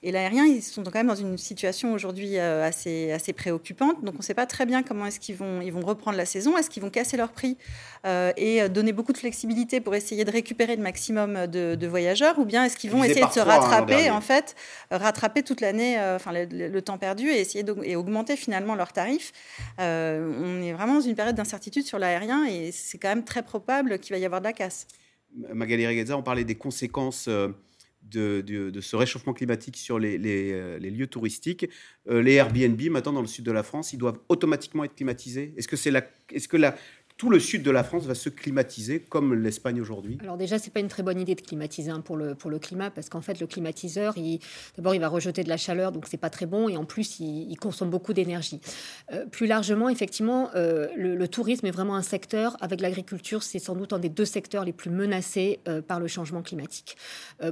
Et l'aérien, ils sont quand même dans une situation aujourd'hui euh, assez, assez préoccupante. Donc on ne sait pas très bien comment est-ce qu'ils vont, ils vont reprendre la saison. Est-ce qu'ils vont casser leur prix euh, et donner beaucoup de flexibilité pour essayer de récupérer le maximum de, voyageurs? Ou bien est-ce qu'ils vont essayer de se hein, rattraper, en fait, rattraper toute l'année, euh, enfin le, temps perdu et essayer d'augmenter finalement leurs tarifs? On est vraiment dans une période d'incertitude sur l'aérien et c'est quand même très probable qu'il va y avoir de la casse. Magali Regaza, on parlait des conséquences de, ce réchauffement climatique sur les, euh, lieux touristiques. Euh, les Airbnb, maintenant dans le sud de la France, ils doivent automatiquement être climatisés. Est-ce que, c'est la, est-ce que la, tout le sud de la France va se climatiser comme l'Espagne aujourd'hui Alors déjà, c'est pas une très bonne idée de climatiser hein, pour, le, pour le climat, parce qu'en fait, le climatiseur, d'abord, il va rejeter de la chaleur, donc c'est pas très bon, et en plus, il, consomme beaucoup d'énergie. Euh, plus largement, effectivement, euh, le, tourisme est vraiment un secteur, avec l'agriculture, c'est sans doute un des deux secteurs les plus menacés euh, par le changement climatique.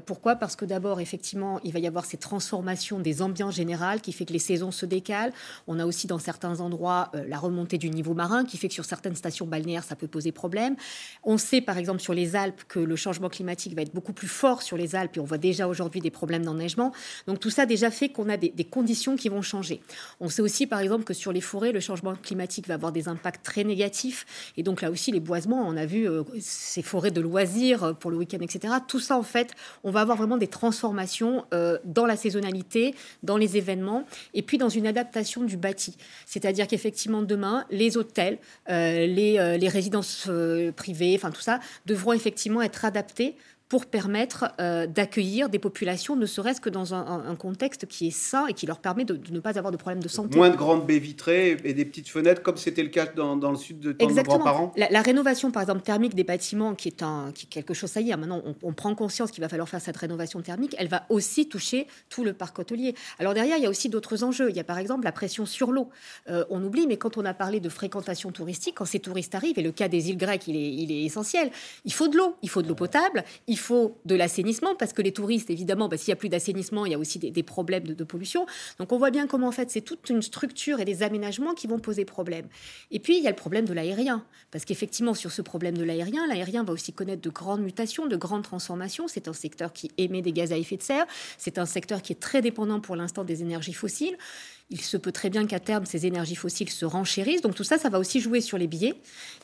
pourquoi? Parce que d'abord, effectivement, il va y avoir ces transformations des ambiances générales qui fait que les saisons se décalent. On a aussi dans certains endroits la remontée du niveau marin qui fait que sur certaines stations ça peut poser problème. On sait par exemple sur les Alpes que le changement climatique va être beaucoup plus fort sur les Alpes et on voit déjà aujourd'hui des problèmes d'enneigement. Donc tout ça déjà fait qu'on a des, conditions qui vont changer. On sait aussi par exemple que sur les forêts, le changement climatique va avoir des impacts très négatifs et donc là aussi les boisements, on a vu euh, ces forêts de loisirs euh, pour le week-end, etc. Tout ça en fait, on va avoir vraiment des transformations euh, dans la saisonnalité, dans les événements et puis dans une adaptation du bâti. C'est-à-dire qu'effectivement demain, les hôtels, les résidences euh, privées, enfin tout ça, devront effectivement être adaptées pour permettre euh, d'accueillir des populations, ne serait-ce que dans un, contexte qui est sain et qui leur permet de, ne pas avoir de problèmes de santé. Moins de grandes baies vitrées et des petites fenêtres, comme c'était le cas dans, le sud de nos grands-parents la, la, rénovation, par exemple, thermique des bâtiments, qui est, un, qui quelque chose, ça y est, maintenant on, prend conscience qu'il va falloir faire cette rénovation thermique, elle va aussi toucher tout le parc hôtelier. Alors derrière, il y a aussi d'autres enjeux. Il y a par exemple la pression sur l'eau. Euh, on oublie, mais quand on a parlé de fréquentation touristique, quand ces touristes arrivent, et le cas des îles grecques, il est, il est essentiel, il faut de l'eau, il faut de l'eau potable, il faut de l'assainissement, parce que les touristes, évidemment, bah, s'il n'y a plus d'assainissement, il y a aussi des, problèmes de, pollution. Donc on voit bien comment, en fait, c'est toute une structure et des aménagements qui vont poser problème. Et puis, il y a le problème de l'aérien, parce qu'effectivement, sur ce problème de l'aérien, l'aérien va aussi connaître de grandes mutations, de grandes transformations. C'est un secteur qui émet des gaz à effet de serre, c'est un secteur qui est très dépendant pour l'instant des énergies fossiles il se peut très bien qu'à terme, ces énergies fossiles se renchérissent. Donc tout ça, ça va aussi jouer sur les billets.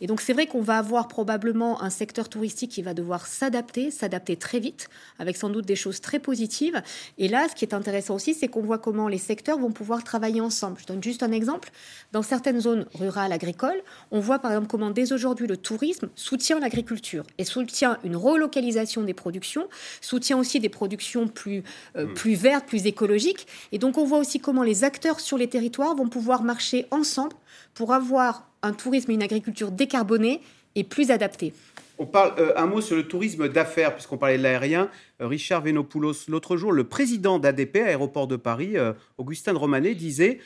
Et donc c'est vrai qu'on va avoir probablement un secteur touristique qui va devoir s'adapter, s'adapter très vite, avec sans doute des choses très positives. Et là, ce qui est intéressant aussi, c'est qu'on voit comment les secteurs vont pouvoir travailler ensemble. Je donne juste un exemple. Dans certaines zones rurales agricoles, on voit par exemple comment dès aujourd'hui le tourisme soutient l'agriculture et soutient une relocalisation des productions, soutient aussi des productions plus, euh, mmh. plus vertes, plus écologiques. Et donc on voit aussi comment les acteurs sur les territoires vont pouvoir marcher ensemble pour avoir un tourisme et une agriculture décarbonée et plus adaptés. On parle euh, un mot sur le tourisme d'affaires, puisqu'on parlait de l'aérien. Euh, Richard Venopoulos, l'autre jour, le président d'ADP, Aéroport de Paris, euh, Augustin de Romanet, disait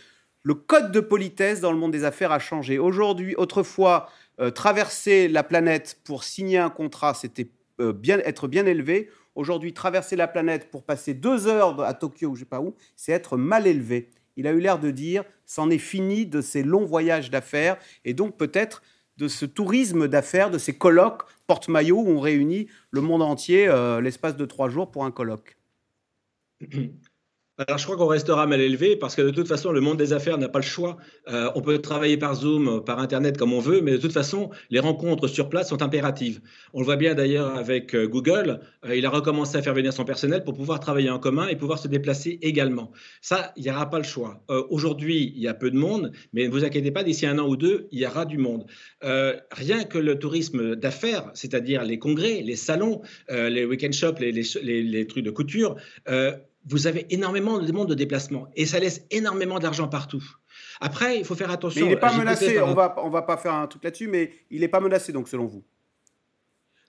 le code de politesse dans le monde des affaires a changé. Aujourd'hui, autrefois, traverser la planète pour signer un contrat, c'était bien, être bien élevé. Aujourd'hui, traverser la planète pour passer deux heures à Tokyo ou je sais pas où, c'est être mal élevé il a eu l'air de dire c'en est fini de ces longs voyages d'affaires et donc peut-être de ce tourisme d'affaires, de ces colloques porte-maillot où on réunit le monde entier euh, l'espace de trois jours pour un colloque. Alors, je crois qu'on restera mal élevé parce que de toute façon, le monde des affaires n'a pas le choix. Euh, on peut travailler par Zoom, par Internet comme on veut, mais de toute façon, les rencontres sur place sont impératives. On le voit bien d'ailleurs avec euh, Google. Euh, il a recommencé à faire venir son personnel pour pouvoir travailler en commun et pouvoir se déplacer également. Ça, il n'y aura pas le choix. Aujourd'hui, il y a peu de monde, mais ne vous inquiétez pas, d'ici un an ou deux, il y aura du monde. rien que le tourisme d'affaires, c'est-à-dire les congrès, les salons, les week-end shops, les, trucs de couture, vous avez énormément de demandes de déplacement et ça laisse énormément d'argent partout. Après, il faut faire attention. Mais il n'est pas menacé, on va, on va pas faire un truc là-dessus, mais il n'est pas menacé donc selon vous?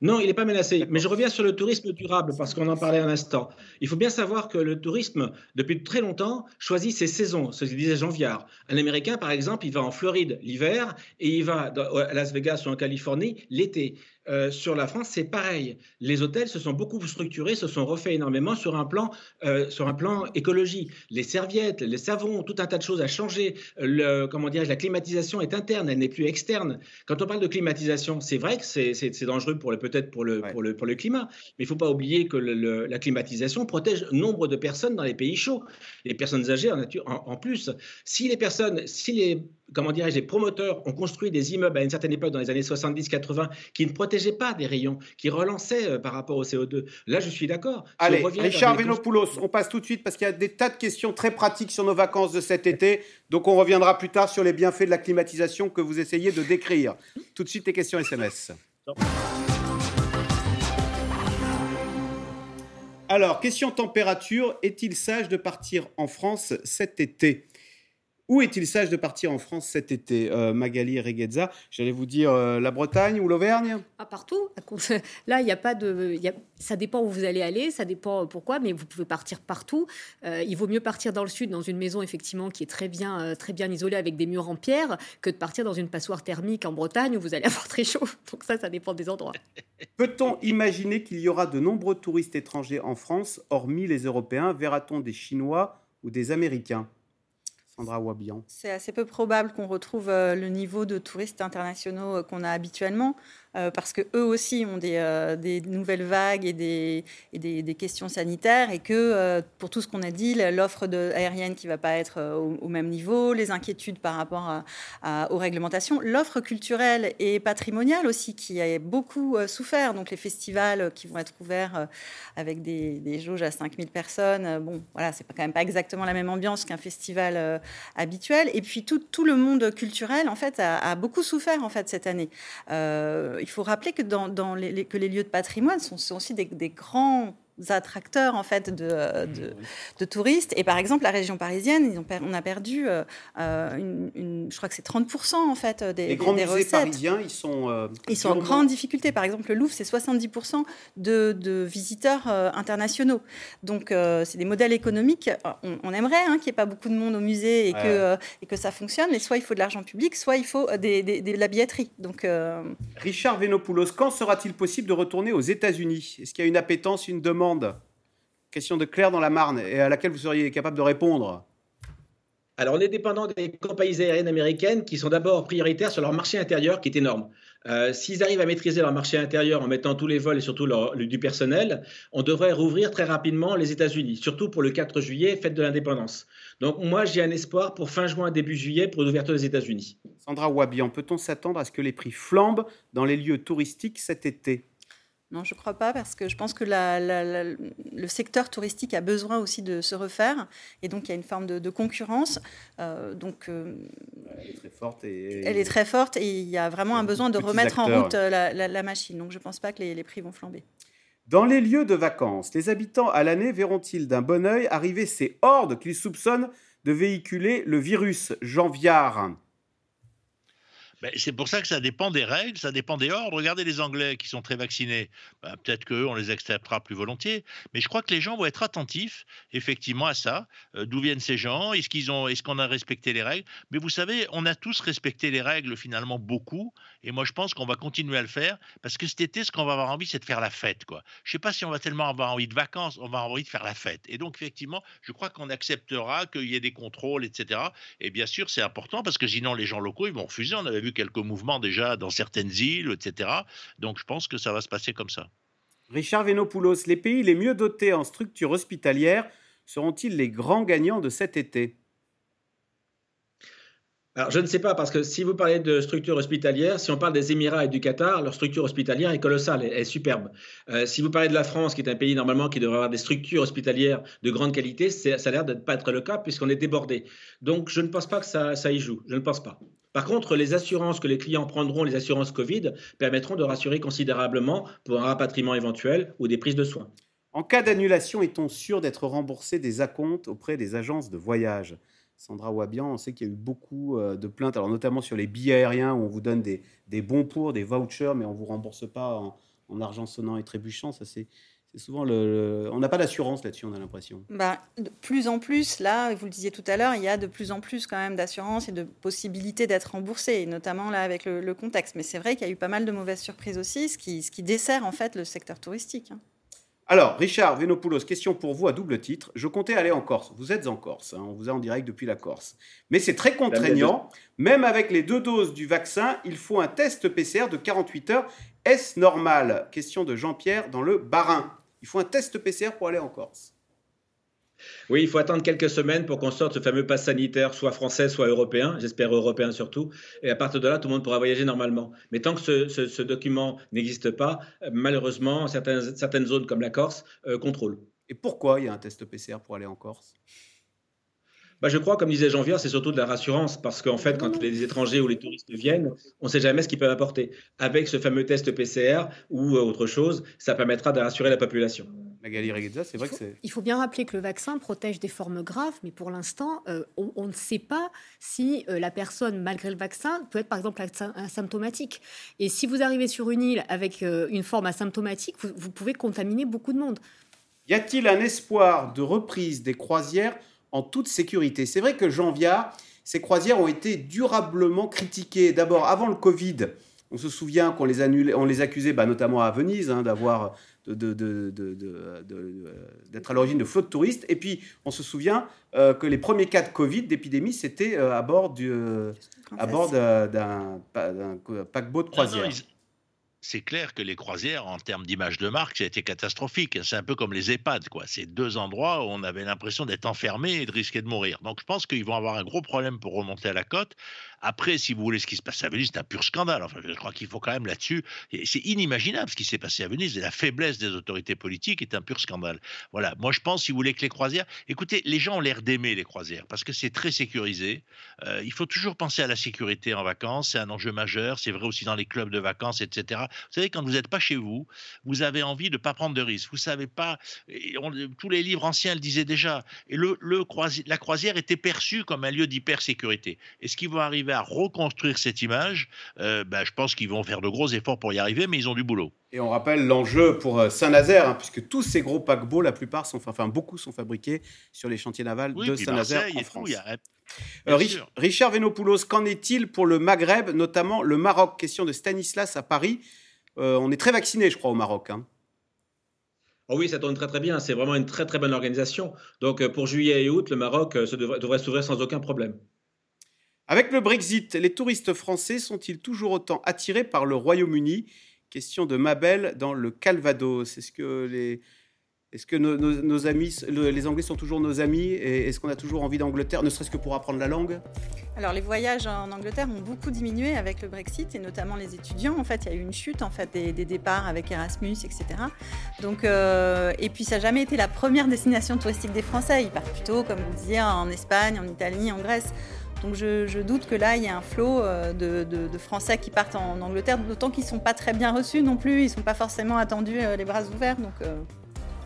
Non, il n'est pas menacé. Mais je reviens sur le tourisme durable parce qu'on en parlait un instant. Il faut bien savoir que le tourisme, depuis très longtemps, choisit ses saisons, ce que disait Jean Viard. Un Américain, par exemple, il va en Floride l'hiver et il va à Las Vegas ou en Californie l'été. Euh, sur la France, c'est pareil. Les hôtels se sont beaucoup structurés, se sont refaits énormément sur un plan, euh, sur un plan écologie. Les serviettes, les savons, tout un tas de choses a changé. Le, comment dire, la climatisation est interne, elle n'est plus externe. Quand on parle de climatisation, c'est vrai que c'est dangereux pour peut-être pour le, pour, le, pour le climat, mais il ne faut pas oublier que la climatisation protège nombre de personnes dans les pays chauds. Les personnes âgées en, nature, en plus. Si les personnes, si les comment dirais-je, les promoteurs ont construit des immeubles à une certaine époque, dans les années 70-80, qui ne protégeaient pas des rayons, qui relançaient euh, par rapport au CO2. Là, je suis d'accord. Allez, Richard Venopoulos, on passe tout de suite parce qu'il y a des tas de questions très pratiques sur nos vacances de cet été. Donc, on reviendra plus tard sur les bienfaits de la climatisation que vous essayez de décrire. Tout de suite, les questions SMS. Alors, question température, est-il sage de partir en France cet été? Où est-il sage de partir en France cet été euh, Magali Reguezza, j'allais vous dire euh, la Bretagne ou l'Auvergne? Ah, Partout. Là, il n'y a pas de. Ça dépend où vous allez aller, ça dépend pourquoi, mais vous pouvez partir partout. il vaut mieux partir dans le sud, dans une maison effectivement qui est très bien, très bien isolée avec des murs en pierre, que de partir dans une passoire thermique en Bretagne où vous allez avoir très chaud. Donc ça, ça dépend des endroits. Peut-on imaginer qu'il y aura de nombreux touristes étrangers en France, hormis les Européens? Verra-t-on des Chinois ou des Américains? C'est assez peu probable qu'on retrouve euh, le niveau de touristes internationaux euh, qu'on a habituellement. Euh, parce que eux aussi ont des, euh, des nouvelles vagues et, des, des, questions sanitaires, et que euh, pour tout ce qu'on a dit, l'offre aérienne qui ne va pas être au, même niveau, les inquiétudes par rapport aux réglementations, l'offre culturelle et patrimoniale aussi qui a beaucoup souffert, donc les festivals qui vont être ouverts avec des, jauges à 5000 personnes, bon, voilà, c'est quand même pas exactement la même ambiance qu'un festival habituel, et puis tout, le monde culturel en fait a, a, beaucoup souffert en fait cette année il faut rappeler que, les, lieux de patrimoine sont, aussi des grands attracteurs en fait de, de, touristes. Et par exemple, la région parisienne, ils ont on a perdu, euh, euh, une, je crois que c'est 30% en fait des, Les grands des musées parisiens, ils sont euh, ils sont en grande difficulté. Par exemple, le Louvre, c'est 70% de, de, visiteurs internationaux. Donc, c'est des modèles économiques. On, aimerait hein, qu'il n'y ait pas beaucoup de monde au musée et que et que ça fonctionne. Mais soit il faut de l'argent public, soit il faut des, de la billetterie. Donc, Richard Venopoulos, quand sera-t-il possible de retourner aux États-Unis? Est-ce qu'il y a une appétence, une demande? Question de Claire dans la Marne et à laquelle vous seriez capable de répondre. Alors, on est dépendant des compagnies aériennes américaines qui sont d'abord prioritaires sur leur marché intérieur qui est énorme. Euh, s'ils arrivent à maîtriser leur marché intérieur en mettant tous les vols et surtout leur, du personnel, on devrait rouvrir très rapidement les États-Unis, surtout pour le 4 juillet, fête de l'indépendance. Donc, moi, j'ai un espoir pour fin juin, début juillet pour l'ouverture des États-Unis. Sandra Wabian, peut-on s'attendre à ce que les prix flambent dans les lieux touristiques cet été? Non, je ne crois pas, parce que je pense que le secteur touristique a besoin aussi de se refaire, et donc il y a une forme de, concurrence. Euh, donc, euh, elle est très forte. Et... Elle est très forte, et il y a vraiment un besoin de remettre en route euh, la, machine. Donc je ne pense pas que les, les, prix vont flamber. Dans les lieux de vacances, les habitants à l'année verront-ils d'un bon oeil arriver? Ces hordes qu'ils soupçonnent de véhiculer le virus Jean Viard ben, c'est pour ça que ça dépend des règles, ça dépend des ordres. Regardez les Anglais qui sont très vaccinés. Ben, peut-être qu'eux, on les acceptera plus volontiers. Mais je crois que les gens vont être attentifs, effectivement, à ça. Euh, d'où viennent ces gens? Est-ce qu'ils est-ce qu'on a respecté les règles? Mais vous savez, on a tous respecté les règles finalement beaucoup. Et moi, je pense qu'on va continuer à le faire parce que cet été, ce qu'on va avoir envie, c'est de faire la fête, quoi. Je sais pas si on va tellement avoir envie de vacances, on va avoir envie de faire la fête. Et donc, effectivement, je crois qu'on acceptera qu'il y ait des contrôles, etc. Et bien sûr, c'est important parce que sinon, les gens locaux, ils vont refuser. On avait vu quelques mouvements déjà dans certaines îles, etc. Donc je pense que ça va se passer comme ça. Richard Venopoulos, les pays les mieux dotés en structures hospitalières seront-ils les grands gagnants de cet été? Alors, je ne sais pas, parce que si vous parlez de structure hospitalière, si on parle des Émirats et du Qatar, leur structure hospitalière est colossale, elle est superbe. Euh, si vous parlez de la France, qui est un pays normalement qui devrait avoir des structures hospitalières de grande qualité, ça a l'air de ne pas être le cas puisqu'on est débordé. Donc, je ne pense pas que ça, ça y joue. Je ne pense pas. Par contre, les assurances que les clients prendront, les assurances Covid, permettront de rassurer considérablement pour un rapatriement éventuel ou des prises de soins. En cas d'annulation, est-on sûr d'être remboursé des acomptes auprès des agences de voyage? Sandra Wabian, on sait qu'il y a eu beaucoup euh, de plaintes, alors notamment sur les billets aériens où on vous donne des, bons pour, des vouchers, mais on ne vous rembourse pas en, en, argent sonnant et trébuchant. Ça, c'est c'est souvent le, on n'a pas d'assurance là-dessus, on a l'impression. Bah, de plus en plus, là, vous le disiez tout à l'heure, il y a de plus en plus quand même d'assurance et de possibilités d'être remboursé, notamment là avec le, contexte. Mais c'est vrai qu'il y a eu pas mal de mauvaises surprises aussi, ce qui, ce qui dessert en fait le secteur touristique. Hein. Alors, Richard Venopoulos, question pour vous à double titre. Je comptais aller en Corse. Vous êtes en Corse, hein, on vous est en direct depuis la Corse. Mais c'est très contraignant. Même avec les deux doses du vaccin, il faut un test PCR de 48 heures. Est-ce normal? Question de Jean-Pierre dans le Barin. Il faut un test PCR pour aller en Corse. Oui, il faut attendre quelques semaines pour qu'on sorte ce fameux pass sanitaire, soit français, soit européen, j'espère européen surtout. Et à partir de là, tout le monde pourra voyager normalement. Mais tant que ce, document n'existe pas, malheureusement, certaines, certaines zones comme la Corse euh, contrôlent. Et pourquoi il y a un test PCR pour aller en Corse? Bah, je crois, comme disait Jean-Pierre, c'est surtout de la rassurance parce qu'en fait, quand les étrangers ou les touristes viennent, on ne sait jamais ce qu'ils peuvent apporter. Avec ce fameux test PCR ou euh, autre chose, ça permettra de rassurer la population. Magali c'est vrai que c'est. Il faut bien rappeler que le vaccin protège des formes graves, mais pour l'instant, euh, on, ne sait pas si euh, la personne, malgré le vaccin, peut être par exemple asymptomatique. Et si vous arrivez sur une île avec euh, une forme asymptomatique, vous, pouvez contaminer beaucoup de monde. Y a-t-il un espoir de reprise des croisières en toute sécurité C'est vrai que Jean Viard, ces croisières ont été durablement critiquées. D'abord, avant le Covid, on se souvient qu'on les, annulait, on les accusait, bah, notamment à Venise, hein, d'avoir d'être à l'origine de flottes touristes. Et puis, on se souvient euh, que les premiers cas de Covid, d'épidémie, c'était euh, à bord d'un paquebot de croisière c'est clair que les croisières, en termes d'image de marque, ça a été catastrophique. C'est un peu comme les EHPAD, quoi. C'est deux endroits où on avait l'impression d'être enfermé et de risquer de mourir. Donc je pense qu'ils vont avoir un gros problème pour remonter à la côte. Après, si vous voulez, ce qui se passe à Venise, c'est un pur scandale. Enfin, je crois qu'il faut quand même là-dessus. C'est inimaginable ce qui s'est passé à Venise. La faiblesse des autorités politiques est un pur scandale. Voilà. Moi, je pense, si vous voulez, que les croisières. Écoutez, les gens ont l'air d'aimer les croisières parce que c'est très sécurisé. Euh, il faut toujours penser à la sécurité en vacances. C'est un enjeu majeur. C'est vrai aussi dans les clubs de vacances, etc. Vous savez, quand vous n'êtes pas chez vous, vous avez envie de ne pas prendre de risques. Vous savez pas. tous les livres anciens le disaient déjà. Et le la croisière était perçue comme un lieu d'hypersécurité. Et ce qui va arriver à reconstruire cette image, euh, ben, je pense qu'ils vont faire de gros efforts pour y arriver, mais ils ont du boulot. Et on rappelle l'enjeu pour euh, Saint-Nazaire, hein, puisque tous ces gros paquebots, la plupart sont, enfin beaucoup sont fabriqués sur les chantiers navals de Saint-Nazaire en France. Euh, Richard Venopoulos, qu'en est-il pour le Maghreb, notamment le Maroc? Question de Stanislas à Paris. on est très vacciné, je crois, au Maroc. Hein. Oh oui, ça tourne très très bien. C'est vraiment une très très bonne organisation. Donc pour juillet et août, le Maroc devrait s'ouvrir sans aucun problème. Avec le Brexit, les touristes français sont-ils toujours autant attirés par le Royaume-Uni? Question de Mabel dans le Calvados. Est-ce que les, est-ce que nos, amis, les Anglais sont toujours nos amis est-ce qu'on a toujours envie d'Angleterre, ne serait-ce que pour apprendre la langue? Alors les voyages en Angleterre ont beaucoup diminué avec le Brexit et notamment les étudiants. En fait, il y a eu une chute en fait des, départs avec Erasmus, etc. Donc euh, et puis ça n'a jamais été la première destination touristique des Français. Ils partent plutôt, comme vous disiez, en Espagne, en Italie, en Grèce. Donc je, doute que là, il y ait un flot euh, de, Français qui partent en Angleterre, d'autant qu'ils ne sont pas très bien reçus non plus, ils ne sont pas forcément attendus euh, les bras ouverts. Donc,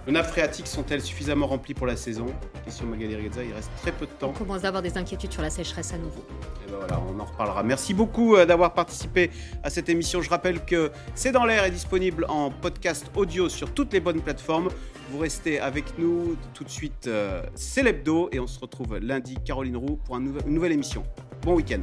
euh. Les nappes phréatiques sont-elles suffisamment remplies pour la saison? Question Magali Reza, il reste très peu de temps. On commence à avoir des inquiétudes sur la sécheresse à nouveau. Et ben voilà, on en reparlera. Merci beaucoup d'avoir participé à cette émission. Je rappelle que C'est dans l'air est disponible en podcast audio sur toutes les bonnes plateformes. Vous restez avec nous tout de suite, euh, c'est l'hebdo et on se retrouve lundi, Caroline Roux, pour une nouvelle émission. Bon week-end.